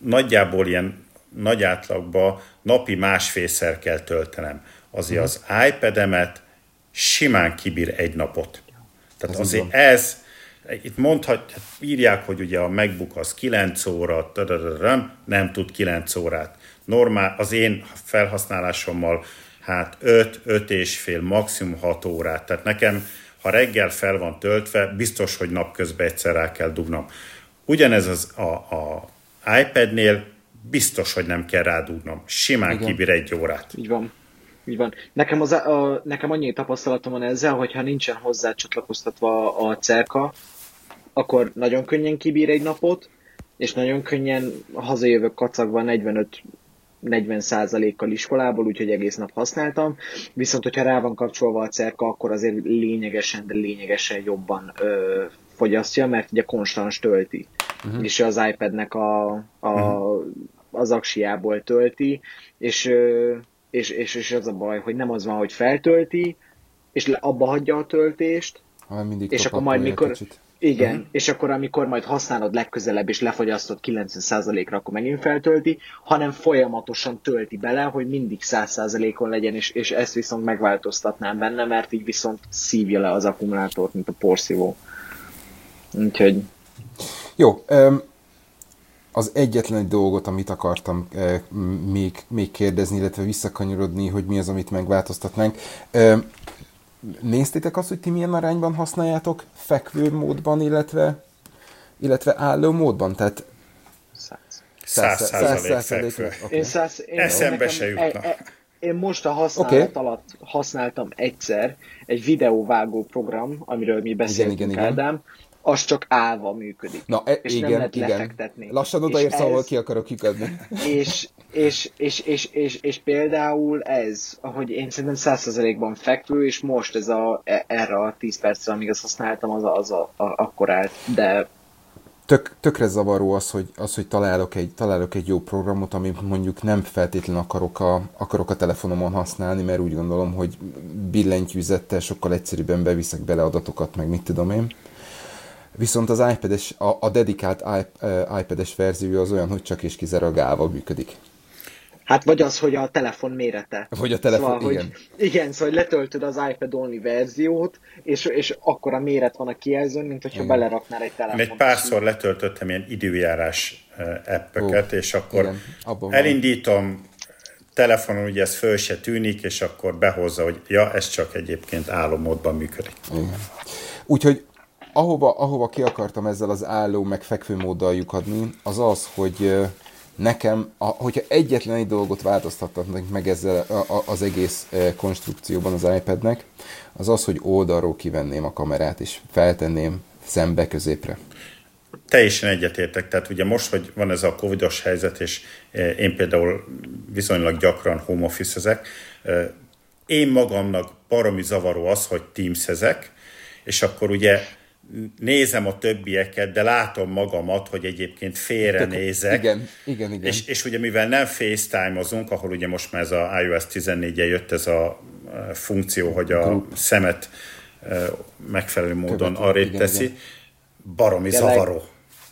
B: nagyjából ilyen nagy átlagban napi másfélszer kell töltenem. Azért az iPad-emet simán kibír egy napot. Tehát ez azért ez, itt mondhat, írják, hogy ugye a MacBook az 9 óra, nem tud 9 órát. Normál, az én felhasználásommal hát 5, 5 és fél, maximum 6 órát. Tehát nekem, ha reggel fel van töltve, biztos, hogy napközben egyszer rá kell dugnom. Ugyanez az a, a iPad-nél biztos, hogy nem kell rádugnom. Simán Igen. kibír egy órát.
C: Így van. Így van. Nekem, az, a, nekem annyi tapasztalatom van ezzel, hogy ha nincsen hozzá csatlakoztatva a cerka, akkor nagyon könnyen kibír egy napot, és nagyon könnyen hazajövök kacagva 45 40%-kal iskolából, úgyhogy egész nap használtam. Viszont, hogyha rá van kapcsolva a cerka, akkor azért lényegesen, de lényegesen jobban ö, fogyasztja, mert ugye konstans tölti. Uh-huh. És az iPad-nek a, a, uh-huh. az aksiából tölti, és, ö, és, és, és az a baj, hogy nem az van, hogy feltölti, és abba hagyja a töltést,
A: ha
C: és akkor majd mikor... Kicsit Igen, uh-huh. és akkor amikor majd használod legközelebb és lefogyasztod 90%-ra, akkor megint feltölti, hanem folyamatosan tölti bele, hogy mindig 100%-on legyen, és, és ezt viszont megváltoztatnám benne, mert így viszont szívja le az akkumulátort, mint a porszívó. Úgyhogy...
A: Jó, az egyetlen egy dolgot, amit akartam még, még kérdezni, illetve visszakanyarodni, hogy mi az, amit megváltoztatnánk. Néztétek azt, hogy ti milyen arányban használjátok fekvő módban, illetve, illetve álló módban? Tehát
B: Száz százalék fekvő. Én száz, én, Eszembe se jutna. E, e,
C: én most a használat okay. alatt használtam egyszer egy videóvágó program, amiről mi beszéltünk, igen, igen, Ádám, igen az csak állva működik.
A: Na, e, és igen, nem lehet igen. lefektetni. Lassan odaérsz, ez... ahol ki akarok kiködni.
C: És, és, és, és, és, és, például ez, ahogy én szerintem 100%-ban fekvő, és most ez a, e, erre a 10 percre, amíg azt használtam, az, a, az a, a, akkor állt, de
A: Tök, tökre zavaró az, hogy, az, hogy találok, egy, találok egy jó programot, amit mondjuk nem feltétlenül akarok a, akarok a telefonomon használni, mert úgy gondolom, hogy billentyűzettel sokkal egyszerűbben beviszek bele adatokat, meg mit tudom én. Viszont az iPad-es, a, a dedikált iPad-es verzió az olyan, hogy csak és kizárólag állva működik.
C: Hát vagy az, hogy a telefon mérete.
A: Vagy a telefon, szóval, igen.
C: Hogy, igen, szóval hogy letöltöd az iPad only verziót, és, és akkor a méret van a kijelzőn, mint hogyha igen. beleraknál egy telefon.
B: Egy párszor letöltöttem ilyen időjárás appöket, és akkor igen, elindítom, telefonon ugye ez föl se tűnik, és akkor behozza, hogy ja, ez csak egyébként álomódban működik. Igen.
A: Úgyhogy ahova, ahova ki akartam ezzel az álló, meg fekvő móddal lyukadni, az az, hogy nekem, hogyha egyetlen egy dolgot változtatnak meg ezzel az egész konstrukcióban az iPadnek, az az, hogy oldalról kivenném a kamerát, és feltenném szembe középre.
B: Teljesen egyetértek, tehát ugye most, hogy van ez a covidos helyzet, és én például viszonylag gyakran home office én magamnak baromi zavaró az, hogy teams ezek, és akkor ugye nézem a többieket, de látom magamat, hogy egyébként félre nézek.
A: Igen, igen, igen.
B: És, és ugye mivel nem FaceTime-ozunk, ahol ugye most már ez a iOS 14 en jött ez a funkció, hogy a szemet megfelelő módon arrébb teszi, igen. baromi Jelenleg... zavaró.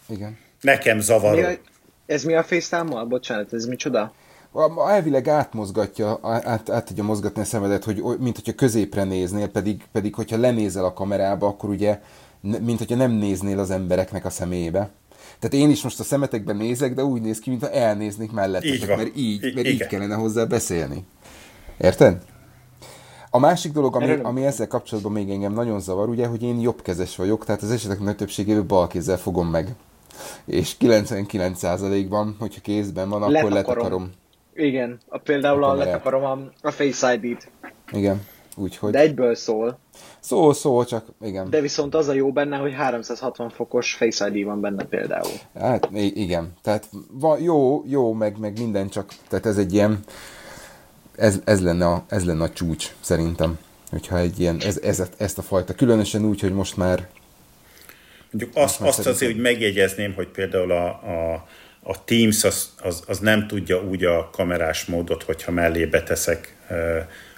A: Igen.
B: Nekem zavaró. Mi a,
C: ez mi a FaceTime-mal? Bocsánat, ez micsoda?
A: elvileg átmozgatja, át, át tudja mozgatni a szemedet, hogy mint hogyha középre néznél, pedig, pedig hogyha lenézel a kamerába, akkor ugye mint hogyha nem néznél az embereknek a szemébe. Tehát én is most a szemetekben nézek, de úgy néz ki, mintha elnéznék mellettetek, mert így, I- mert így kellene hozzá beszélni. Érted? A másik dolog, ami, ami ezzel kapcsolatban még engem nagyon zavar, ugye, hogy én jobbkezes vagyok, tehát az esetek nagy többségében bal kézzel fogom meg. És 99%-ban, hogyha kézben van, akkor letakarom. letakarom.
C: Igen, a, például a, a letakarom a, a Face ID-t.
A: Igen, úgyhogy...
C: De egyből szól.
A: Szól, szól, csak igen.
C: De viszont az a jó benne, hogy 360 fokos Face ID van benne például.
A: Hát igen, tehát van, jó, jó, meg, meg minden, csak tehát ez egy ilyen, ez, ez, lenne a, ez lenne a csúcs szerintem, hogyha egy ilyen, ez, ez, ezt a fajta, különösen úgy, hogy most már
B: Mondjuk azt, azt szerintem... azért, hogy megjegyezném, hogy például a, a, a Teams az, az, az nem tudja úgy a kamerás módot, hogyha mellé beteszek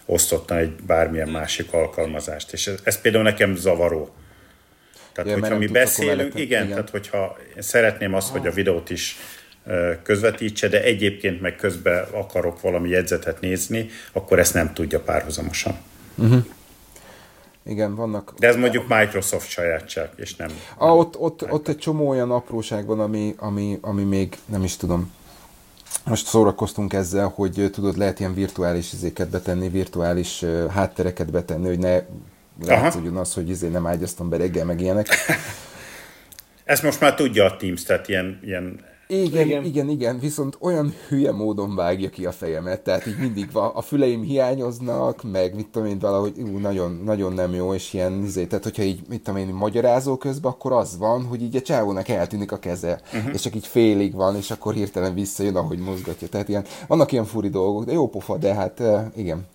B: osztottan egy bármilyen másik alkalmazást. És ez, ez például nekem zavaró. Tehát, ja, hogyha mi beszélünk, igen, igen, tehát hogyha szeretném azt, hogy a videót is közvetítse, de egyébként meg közben akarok valami jegyzetet nézni, akkor ezt nem tudja párhuzamosan. Uh-huh.
A: Igen, vannak...
B: De ez mondjuk Microsoft sajátság, és nem...
A: Ah, ott, ott, ott egy csomó olyan apróság van, ami, ami, ami még nem is tudom, most szórakoztunk ezzel, hogy tudod, lehet ilyen virtuális izéket betenni, virtuális háttereket betenni, hogy ne látszódjon az, hogy izé nem ágyaztam be reggel, meg ilyenek.
B: Ezt most már tudja a Teams, tehát ilyen, ilyen
A: igen, igen, igen, igen, viszont olyan hülye módon vágja ki a fejemet, tehát így mindig van, a füleim hiányoznak, meg mit tudom én, valahogy ú, nagyon, nagyon nem jó, és ilyen, izé, tehát hogyha így, mit tudom én, magyarázó közben, akkor az van, hogy így a csávónak eltűnik a keze, uh-huh. és csak így félig van, és akkor hirtelen visszajön, ahogy mozgatja. Tehát ilyen, vannak ilyen furi dolgok, de jó pofa, de hát igen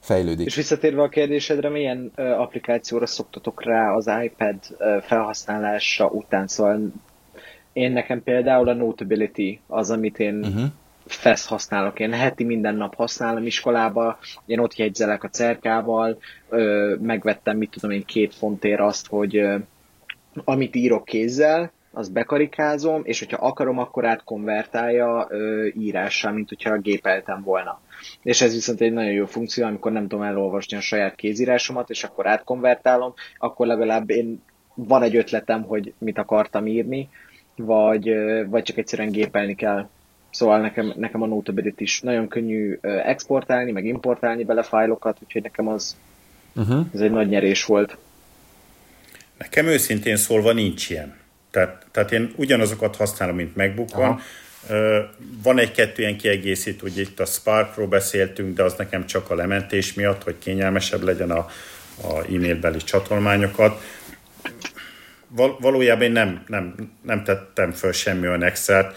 A: fejlődik.
C: És visszatérve a kérdésedre, milyen uh, applikációra szoktatok rá az iPad uh, felhasználása után? Szóval én nekem például a Notability az, amit én uh-huh. fesz használok. Én heti minden nap használom iskolába, én ott jegyzelek a cerkával, ö, megvettem, mit tudom én, két fontért azt, hogy ö, amit írok kézzel, azt bekarikázom, és hogyha akarom, akkor átkonvertálja ö, írással, mint hogyha gépeltem volna. És ez viszont egy nagyon jó funkció, amikor nem tudom elolvasni a saját kézírásomat, és akkor átkonvertálom, akkor legalább én van egy ötletem, hogy mit akartam írni, vagy, vagy csak egyszerűen gépelni kell. Szóval nekem, nekem a Notability is nagyon könnyű exportálni, meg importálni bele fájlokat, úgyhogy nekem az uh-huh. ez egy nagy nyerés volt.
B: Nekem őszintén szólva nincs ilyen. Tehát, tehát én ugyanazokat használom, mint MacBook van. Van egy-kettő ilyen kiegészítő, ugye itt a Sparkról beszéltünk, de az nekem csak a lementés miatt, hogy kényelmesebb legyen a, a e-mailbeli csatolmányokat. Val, valójában én nem, nem, nem tettem föl semmi olyan extra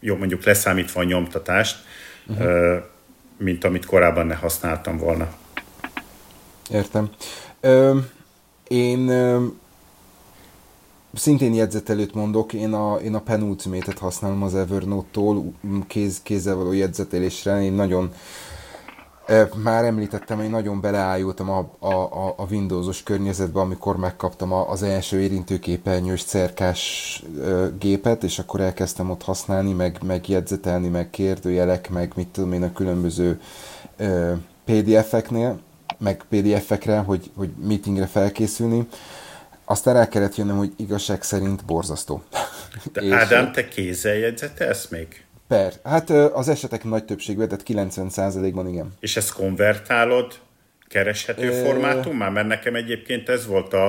B: jó mondjuk leszámítva a nyomtatást, uh-huh. mint amit korábban ne használtam volna.
A: Értem. Ö, én ö, szintén jegyzetelőt mondok, én a, én a penultimate használom az Evernote-tól kéz, kézzel való jegyzetelésre. Én nagyon már említettem, hogy nagyon beleállultam a, a, a Windows-os környezetbe, amikor megkaptam az első érintőképernyős cerkás gépet, és akkor elkezdtem ott használni, meg, meg jegyzetelni, meg kérdőjelek, meg mit tudom én a különböző PDF-eknél, meg PDF-ekre, hogy, hogy meetingre felkészülni. Aztán el kellett jönnöm, hogy igazság szerint borzasztó.
B: De Ádám, te kézzel jegyzetelsz még?
A: Per. Hát az esetek nagy többségben, tehát 90%-ban igen.
B: És ezt konvertálod kereshető e... formátum már? Mert nekem egyébként ez volt a,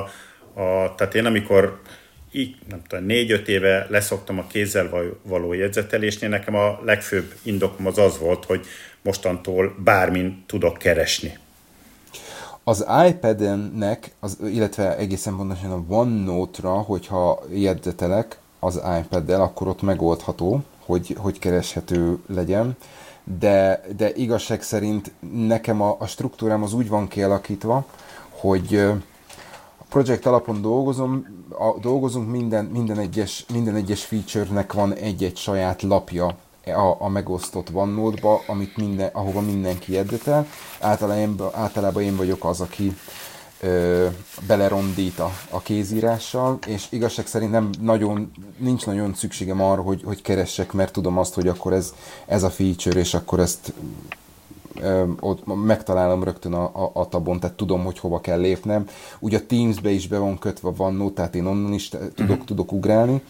B: a tehát én amikor így, nem tudom, négy-öt éve leszoktam a kézzel való jegyzetelésnél, nekem a legfőbb indokom az az volt, hogy mostantól bármin tudok keresni.
A: Az iPad-ennek, az, illetve egészen pontosan a OneNote-ra, hogyha jegyzetelek az iPad-del, akkor ott megoldható, hogy, hogy kereshető legyen, de, de igazság szerint nekem a, a struktúrám az úgy van kialakítva, hogy a projekt alapon dolgozom, a, dolgozunk, minden, minden, egyes, minden egyes feature-nek van egy-egy saját lapja a, a megosztott OneNote-ba, amit minden, ahova mindenki jegyzetel. Általában, általában én vagyok az, aki ö, belerondít a, a kézírással, és igazság szerint nem nagyon, nincs nagyon szükségem arra, hogy, hogy keressek, mert tudom azt, hogy akkor ez, ez a feature, és akkor ezt ö, ott megtalálom rögtön a, a, a tabon, tehát tudom, hogy hova kell lépnem. Ugye a Teams-be is be van kötve a tehát én onnan is tudok, tudok ugrálni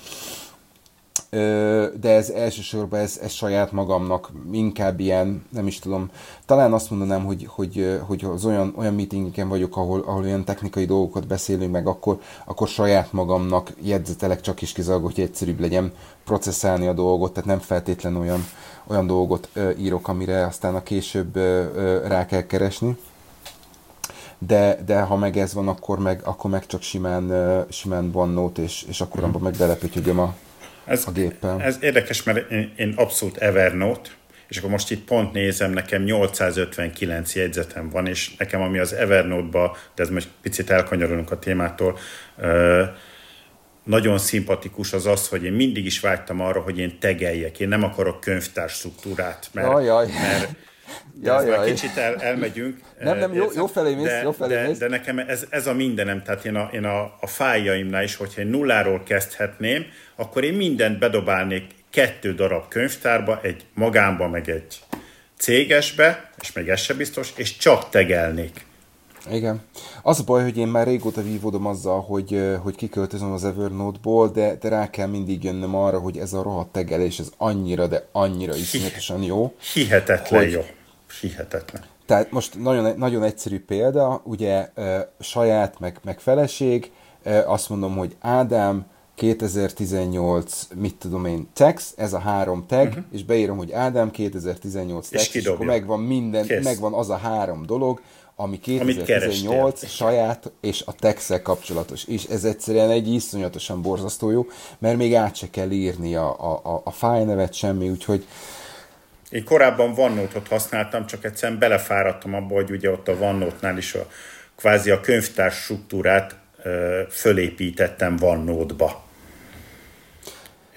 A: de ez elsősorban ez, ez saját magamnak inkább ilyen, nem is tudom, talán azt mondanám, hogy, hogy, hogy az olyan, olyan meetingeken vagyok, ahol, ahol olyan technikai dolgokat beszélünk meg, akkor, akkor saját magamnak jegyzetelek csak is kizárólag, hogy egyszerűbb legyen processzálni a dolgot, tehát nem feltétlenül olyan, olyan dolgot írok, amire aztán a később rá kell keresni. De, de ha meg ez van, akkor meg, akkor meg csak simán, simán OneNote, és, és akkor abban meg belepütyögöm a,
B: ez,
A: a géppel.
B: Ez érdekes, mert én, én abszolút Evernote, és akkor most itt pont nézem, nekem 859 jegyzetem van, és nekem ami az Evernote-ba, de ez most picit elkanyarulunk a témától, nagyon szimpatikus az az, hogy én mindig is vágytam arra, hogy én tegeljek. Én nem akarok könyvtár struktúrát, mert,
A: Ajaj.
B: mert de jaj, jaj. kicsit el, elmegyünk.
A: Nem, nem, jó, jó felé mész, de, jó felé
B: de,
A: mész.
B: De nekem ez, ez a mindenem, tehát én a, én a, a fájjaimnál is, hogyha én nulláról kezdhetném, akkor én mindent bedobálnék kettő darab könyvtárba, egy magánba, meg egy cégesbe, és még ez se biztos, és csak tegelnék.
A: Igen. Az a baj, hogy én már régóta vívódom azzal, hogy, hogy kiköltözöm az Evernote-ból, de, de rá kell mindig jönnöm arra, hogy ez a rohadt tegelés, ez annyira, de annyira iszonyatosan jó.
B: Hihetetlen hogy, jó. Hihetetlen.
A: Tehát most nagyon, nagyon egyszerű példa, ugye saját, meg, meg feleség, azt mondom, hogy Ádám, 2018, mit tudom én, tax, ez a három tag, uh-huh. és beírom, hogy Ádám 2018 tax, és, és akkor megvan minden, Kész. megvan az a három dolog, ami 2018 saját és a tex kapcsolatos. És ez egyszerűen egy iszonyatosan borzasztó jó, mert még át se kell írni a, a, a file nevet, semmi, úgyhogy
B: én korábban OneNote-ot használtam, csak egyszerűen belefáradtam abba, hogy ugye ott a OneNote-nál is a, kvázi a könyvtárs struktúrát ö, fölépítettem OneNote-ba.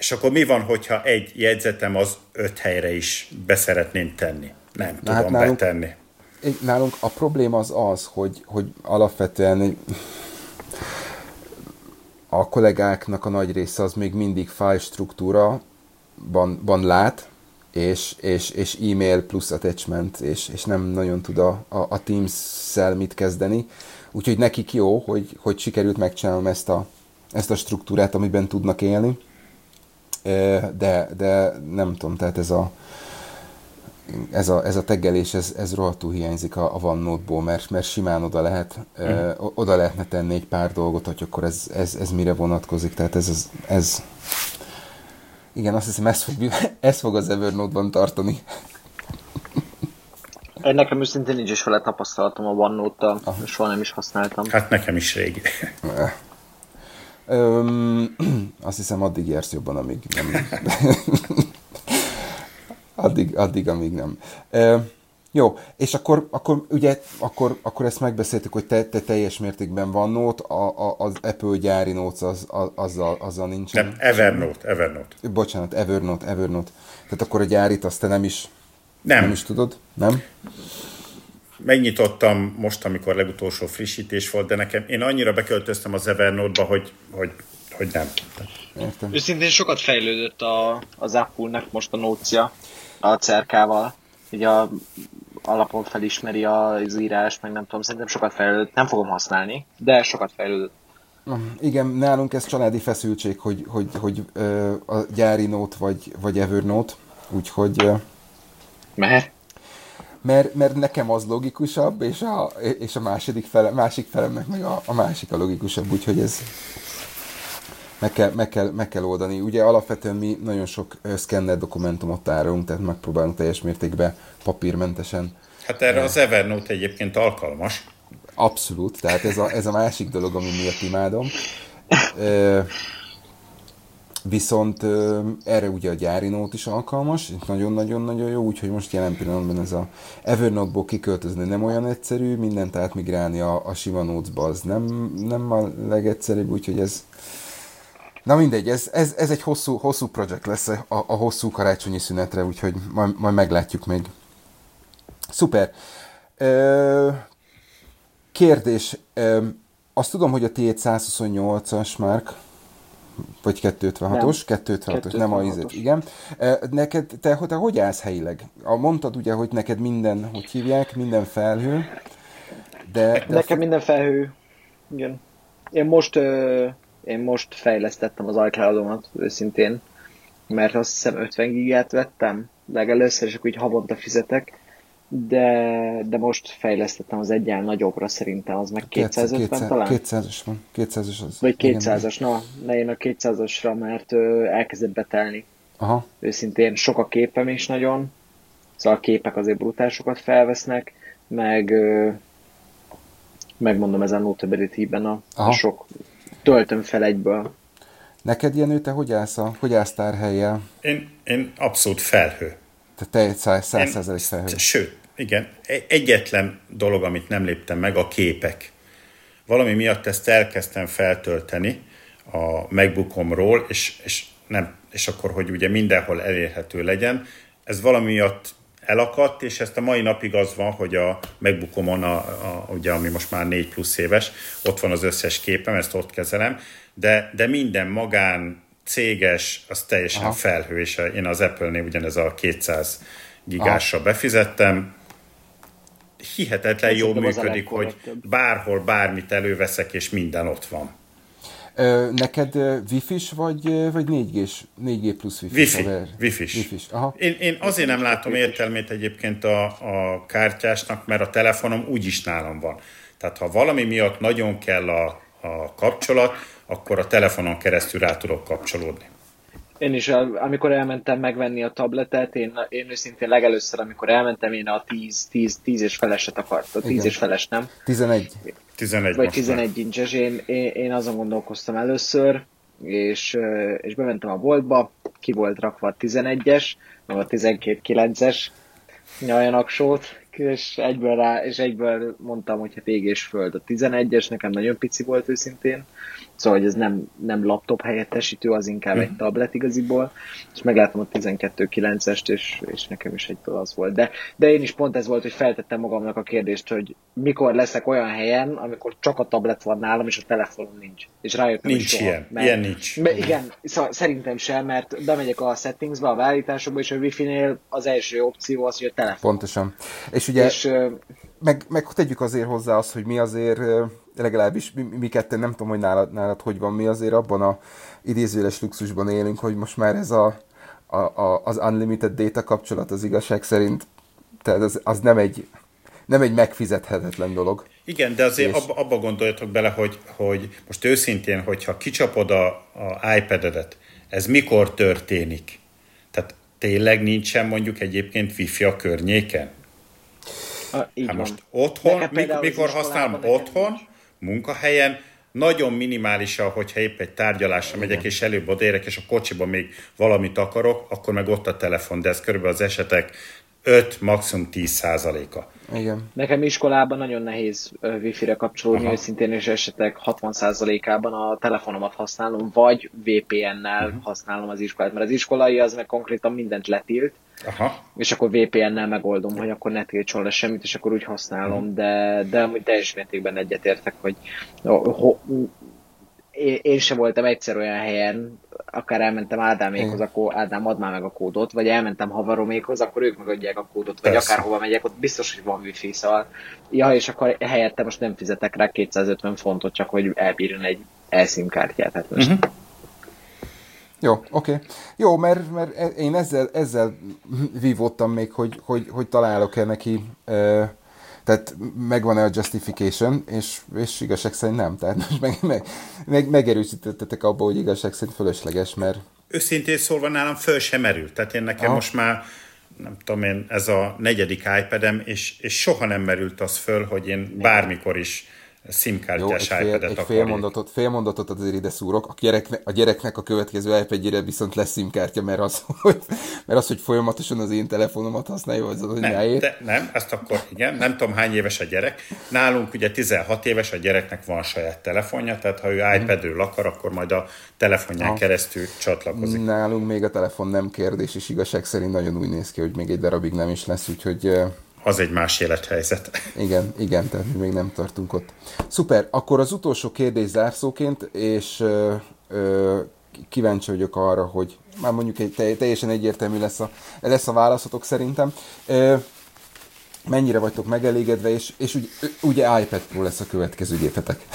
B: És akkor mi van, hogyha egy jegyzetem az öt helyre is beszeretném tenni? Nem Na, tudom hát nálunk, betenni.
A: Nálunk a probléma az az, hogy, hogy alapvetően a kollégáknak a nagy része az még mindig file struktúra van, van lát, és, és, és e-mail plusz attachment, és, és nem nagyon tud a, a, a Teams-szel mit kezdeni. Úgyhogy nekik jó, hogy, hogy sikerült megcsinálnom ezt a, ezt a struktúrát, amiben tudnak élni. De, de nem tudom, tehát ez a, ez a, ez a teggelés, ez, ez rohadtul hiányzik a, a OneNote-ból, mert, mert simán oda, lehet, mm. ö, oda lehetne tenni egy pár dolgot, hogy akkor ez, ez, ez mire vonatkozik. Tehát ez, ez, ez igen, azt hiszem, ez fog, ez fog az Evernote-ban tartani.
C: Nekem őszintén nincs is vele tapasztalatom a OneNote-tal, soha nem is használtam.
B: Hát nekem is régi.
A: Öm, azt hiszem, addig érsz jobban, amíg nem. addig, addig, amíg nem. Ö, jó, és akkor, akkor ugye, akkor, akkor ezt megbeszéltük, hogy te, te teljes mértékben van Note, a, a, az Apple gyári Notes az, az, azzal, azzal nincsen.
B: Nem, Evernote, Evernote.
A: Bocsánat, Evernote, Evernote. Tehát akkor a gyárit azt te nem is, nem, nem is tudod, nem?
B: Megnyitottam most, amikor legutolsó frissítés volt, de nekem én annyira beköltöztem az Evernote-ba, hogy, hogy, hogy nem.
C: Értem. Őszintén sokat fejlődött a, az Apple-nek most a nócia a cerkával. Ugye a alapon felismeri az írás, meg nem tudom, szerintem sokat fejlődött. Nem fogom használni, de sokat fejlődött.
A: Igen, nálunk ez családi feszültség, hogy, hogy, hogy ö, a gyári Note vagy, vagy Evernote, úgyhogy... Ö,
C: Mert?
A: Mert, mert nekem az logikusabb, és a, és a második fele, másik felemnek meg a, a másik a logikusabb, úgyhogy ez meg kell, meg, kell, meg kell oldani. Ugye alapvetően mi nagyon sok szkenner dokumentumot tárolunk, tehát megpróbálunk teljes mértékben papírmentesen.
B: Hát erre az Evernote egyébként alkalmas.
A: Abszolút, tehát ez a, ez a másik dolog, ami miatt imádom. Viszont erre ugye a gyári Note is alkalmas, nagyon-nagyon-nagyon jó, úgyhogy most jelen pillanatban ez a Evernote-ból kiköltözni nem olyan egyszerű, mindent átmigrálni a, a sima Notes-ba az nem, nem a legegyszerűbb, úgyhogy ez, Na mindegy, ez, ez, ez egy hosszú, hosszú projekt lesz a, a hosszú karácsonyi szünetre, úgyhogy majd, majd meglátjuk még. Szuper. Ö, kérdés. Ö, azt tudom, hogy a T128-as már, vagy 256-os, 256-os, nem a izet, igen. Neked, te, te hogy állsz helyileg? A, mondtad ugye, hogy neked minden, hogy hívják, minden felhő, de...
C: de Nekem minden felhő, igen. Én most én most fejlesztettem az iCloud-omat őszintén, mert azt hiszem 50 gigát vettem legelőször, és akkor így havonta fizetek, de, de most fejlesztettem az egyel nagyobbra szerintem, az meg 250 200, talán?
A: 200-as van, 200-as az.
C: Vagy 200-as, na, ne én a 200-asra, mert ö, elkezdett betelni.
A: Aha.
C: Őszintén sok a képem is nagyon, szóval a képek azért brutásokat felvesznek, meg ö, megmondom ezen Notability-ben a, a sok töltöm fel egyből.
A: Neked, Jenő, te hogy állsz, a, hogy állsz tárhelyjel?
B: Én, én abszolút felhő.
A: Tehát te egy száz, száz felhő.
B: Sőt, igen. E- egyetlen dolog, amit nem léptem meg, a képek. Valami miatt ezt elkezdtem feltölteni a MacBookomról, és, és, nem, és akkor, hogy ugye mindenhol elérhető legyen. Ez valami miatt elakadt, és ezt a mai napig az van, hogy a MacBookomon, a, a, ugye, ami most már 4 plusz éves, ott van az összes képem, ezt ott kezelem, de, de minden magán, céges, az teljesen Aha. felhő, és én az Apple-nél ugyanez a 200 gigásra Aha. befizettem, hihetetlen jól működik, hogy bárhol bármit előveszek, és minden ott van.
A: Neked wifi-s vagy, vagy 4G-s? 4G plusz wifi
B: Wifi, wifi-s. wifi-s. Aha. Én, én azért nem látom értelmét egyébként a, a kártyásnak, mert a telefonom úgyis nálam van. Tehát ha valami miatt nagyon kell a, a kapcsolat, akkor a telefonon keresztül rá tudok kapcsolódni.
C: Én is, amikor elmentem megvenni a tabletet, én, én őszintén legelőször, amikor elmentem, én a 10, 10, 10 és feleset akartam. 10 és feles, nem?
A: 11.
B: 11
C: Vagy 11 incses. Én, én, én azon gondolkoztam először, és, és bementem a boltba, ki volt rakva a 11-es, meg a 12-9-es nyajanaksót, és egyből, rá, és egyből mondtam, hogy hát ég és föld. A 11-es nekem nagyon pici volt őszintén, szóval hogy ez nem, nem laptop helyettesítő, az inkább egy mhm. tablet igaziból, és megláttam a 12.9-est, és, és nekem is egyből az volt. De, de én is pont ez volt, hogy feltettem magamnak a kérdést, hogy mikor leszek olyan helyen, amikor csak a tablet van nálam, és a telefonom nincs. És rájöttem,
B: nincs soha, ilyen, mert, ilyen nincs.
C: Mert, igen, szóval szerintem sem, mert bemegyek a settingsbe, a beállításokba, és a wifi-nél az első opció az, hogy a telefon.
A: Pontosan. És ugye és, meg, meg tegyük azért hozzá azt, hogy mi azért legalábbis mi, mi ketten, nem tudom, hogy nálad, nálad hogy van, mi azért abban a idézőles luxusban élünk, hogy most már ez a, a, a, az unlimited data kapcsolat az igazság szerint, tehát az, az nem egy nem egy megfizethetetlen dolog.
B: Igen, de azért és... abba, abba gondoljatok bele, hogy, hogy most őszintén, hogyha kicsapod a, a iPad-edet, ez mikor történik? Tehát tényleg nincsen mondjuk egyébként wifi a környéken? A, hát most otthon, mikor, mikor használom otthon, munkahelyen, nagyon minimális, hogyha épp egy tárgyalásra megyek, és előbb odérek, és a kocsiban még valamit akarok, akkor meg ott a telefon, de ez körülbelül az esetek 5, maximum 10 százaléka.
C: Igen. Nekem iskolában nagyon nehéz wifi-re kapcsolódni, Aha. őszintén, és esetek 60%-ában a telefonomat használom, vagy VPN-nel uh-huh. használom az iskolát, mert az iskolai az meg konkrétan mindent letilt, Aha. és akkor VPN-nel megoldom, hogy akkor ne tiltson le semmit, és akkor úgy használom, uh-huh. de, de amúgy teljes mértékben egyetértek, hogy ho, én sem voltam egyszer olyan helyen, akár elmentem Ádámékhoz, akkor Ádám ad már meg a kódot, vagy elmentem Havaromékhoz, akkor ők megadják a kódot, vagy Persze. akárhova megyek, ott biztos, hogy van wifi, szóval ja, és akkor helyette most nem fizetek rá 250 fontot, csak hogy elbírjon egy elszín kártyát. Hát most. Uh-huh.
A: Jó, oké. Okay. Jó, mert, mert én ezzel, ezzel vívottam még, hogy, hogy, hogy találok-e neki uh, tehát megvan-e a justification, és, és igazság szerint nem. Tehát most meg, meg, meg, megerősítettetek abba, hogy igazság szerint fölösleges, mert...
B: Őszintén szólva nálam föl sem merült. Tehát én nekem Aha. most már nem tudom én, ez a negyedik iPad-em, és, és soha nem merült az föl, hogy én bármikor is SIM-kártyás
A: Jó, egy fél, egy fél mondatot, fél mondatot azért ide szúrok. A, gyerekne, a gyereknek a következő iPad-jére viszont lesz SIM-kártya, mert az, hogy, mert az, hogy folyamatosan az én telefonomat használja, az az
B: nem, de, nem, ezt akkor igen, nem tudom hány éves a gyerek. Nálunk ugye 16 éves, a gyereknek van saját telefonja, tehát ha ő mhm. iPad-ről akar, akkor majd a telefonján ha. keresztül csatlakozik.
A: Nálunk még a telefon nem kérdés, és igazság szerint nagyon úgy néz ki, hogy még egy darabig nem is lesz, úgyhogy
B: az egy más élethelyzet.
A: Igen, igen, tehát még nem tartunk ott. Szuper, akkor az utolsó kérdés zárszóként, és ö, ö, kíváncsi vagyok arra, hogy már mondjuk egy, teljesen egyértelmű lesz a, lesz a válaszotok szerintem. Ö, mennyire vagytok megelégedve, és, és ugye, ugye iPad Pro lesz a következő gépetek.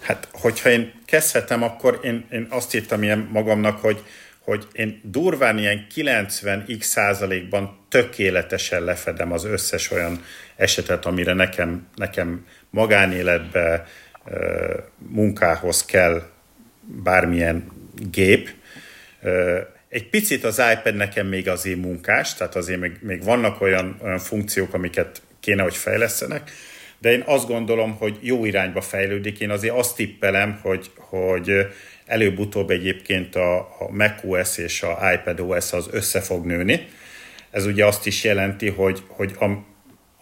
B: Hát, hogyha én kezdhetem, akkor én, én azt írtam ilyen magamnak, hogy hogy én durván ilyen 90x százalékban tökéletesen lefedem az összes olyan esetet, amire nekem, nekem magánéletbe, munkához kell bármilyen gép. Egy picit az iPad nekem még azért munkás, tehát azért még, még vannak olyan, olyan funkciók, amiket kéne, hogy fejlesztenek, de én azt gondolom, hogy jó irányba fejlődik. Én azért azt tippelem, hogy, hogy Előbb-utóbb egyébként a, a macOS és a iPadOS az össze fog nőni. Ez ugye azt is jelenti, hogy, hogy am,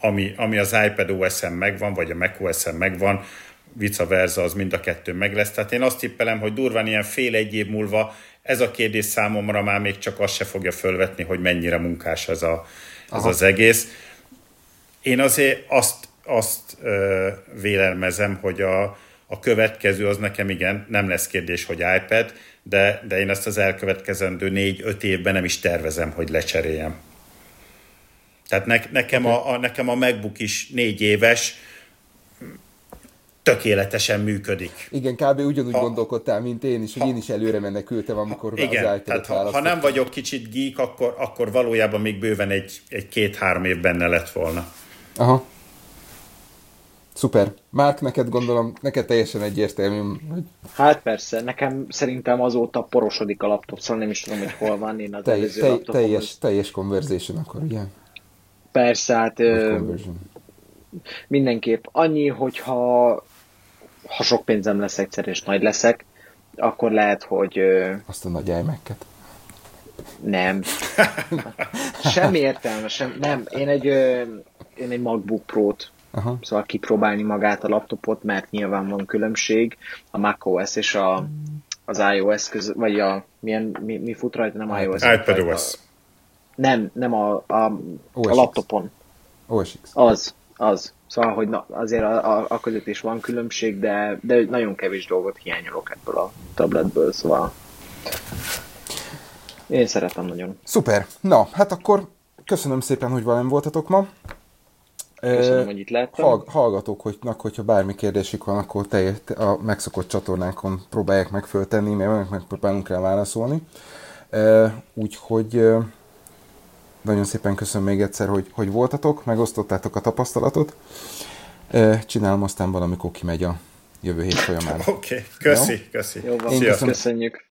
B: ami, ami az iPadOS-en megvan, vagy a macOS-en megvan, vice versa, az mind a kettő meg lesz. Tehát én azt tippelem, hogy durván ilyen fél-egy év múlva ez a kérdés számomra már még csak azt se fogja fölvetni, hogy mennyire munkás ez, a, ez az egész. Én azért azt, azt ö, vélelmezem, hogy a, a következő az nekem igen, nem lesz kérdés, hogy iPad, de, de én ezt az elkövetkezendő négy-öt évben nem is tervezem, hogy lecseréljem. Tehát ne, nekem, a, a, nekem a MacBook is négy éves, tökéletesen működik.
A: Igen, kb. ugyanúgy ha, gondolkodtál, mint én is, hogy ha, én is előre menekültem, amikor
B: igen, az tehát ha, ha nem vagyok kicsit geek, akkor, akkor valójában még bőven egy, egy két-három év benne lett volna.
A: Aha. Szuper. Márk, neked gondolom, neked teljesen egyértelmű.
C: Hát persze, nekem szerintem azóta porosodik a laptop, szóval nem is tudom, hogy hol van én az
A: Tej, előző tej, teljes, teljes conversation akkor, ugye?
C: Persze, hát ö, mindenképp annyi, hogyha ha sok pénzem lesz egyszer és nagy leszek, akkor lehet, hogy... Ö,
A: Azt a nagy imac
C: Nem. semmi értelme, sem, nem, én egy, én egy MacBook Pro-t Aha. Szóval kipróbálni magát a laptopot, mert nyilván van különbség a macOS és a, az iOS között, vagy a, milyen, mi, mi fut rajta, nem iOS.
B: iPadOS.
C: Nem, nem a, a, a laptopon.
A: OS X.
C: Az, az. Szóval, hogy na, azért a, a, a között is van különbség, de, de nagyon kevés dolgot hiányolok ebből a tabletből, szóval én szeretem nagyon.
A: Szuper. Na, hát akkor köszönöm szépen, hogy velem voltatok ma.
C: Köszönöm, hogy itt lehettem. Hall,
A: hallgatóknak, hogyha bármi kérdésük van, akkor te, a megszokott csatornánkon próbálják meg föltenni, mert megpróbálunk rá válaszolni. Úgyhogy nagyon szépen köszönöm még egyszer, hogy, hogy voltatok, megosztottátok a tapasztalatot. Csinálom aztán valamikor kimegy a jövő hét folyamán.
B: Oké, okay. köszi, Jó? köszi.
C: Jó van, Én köszönjük.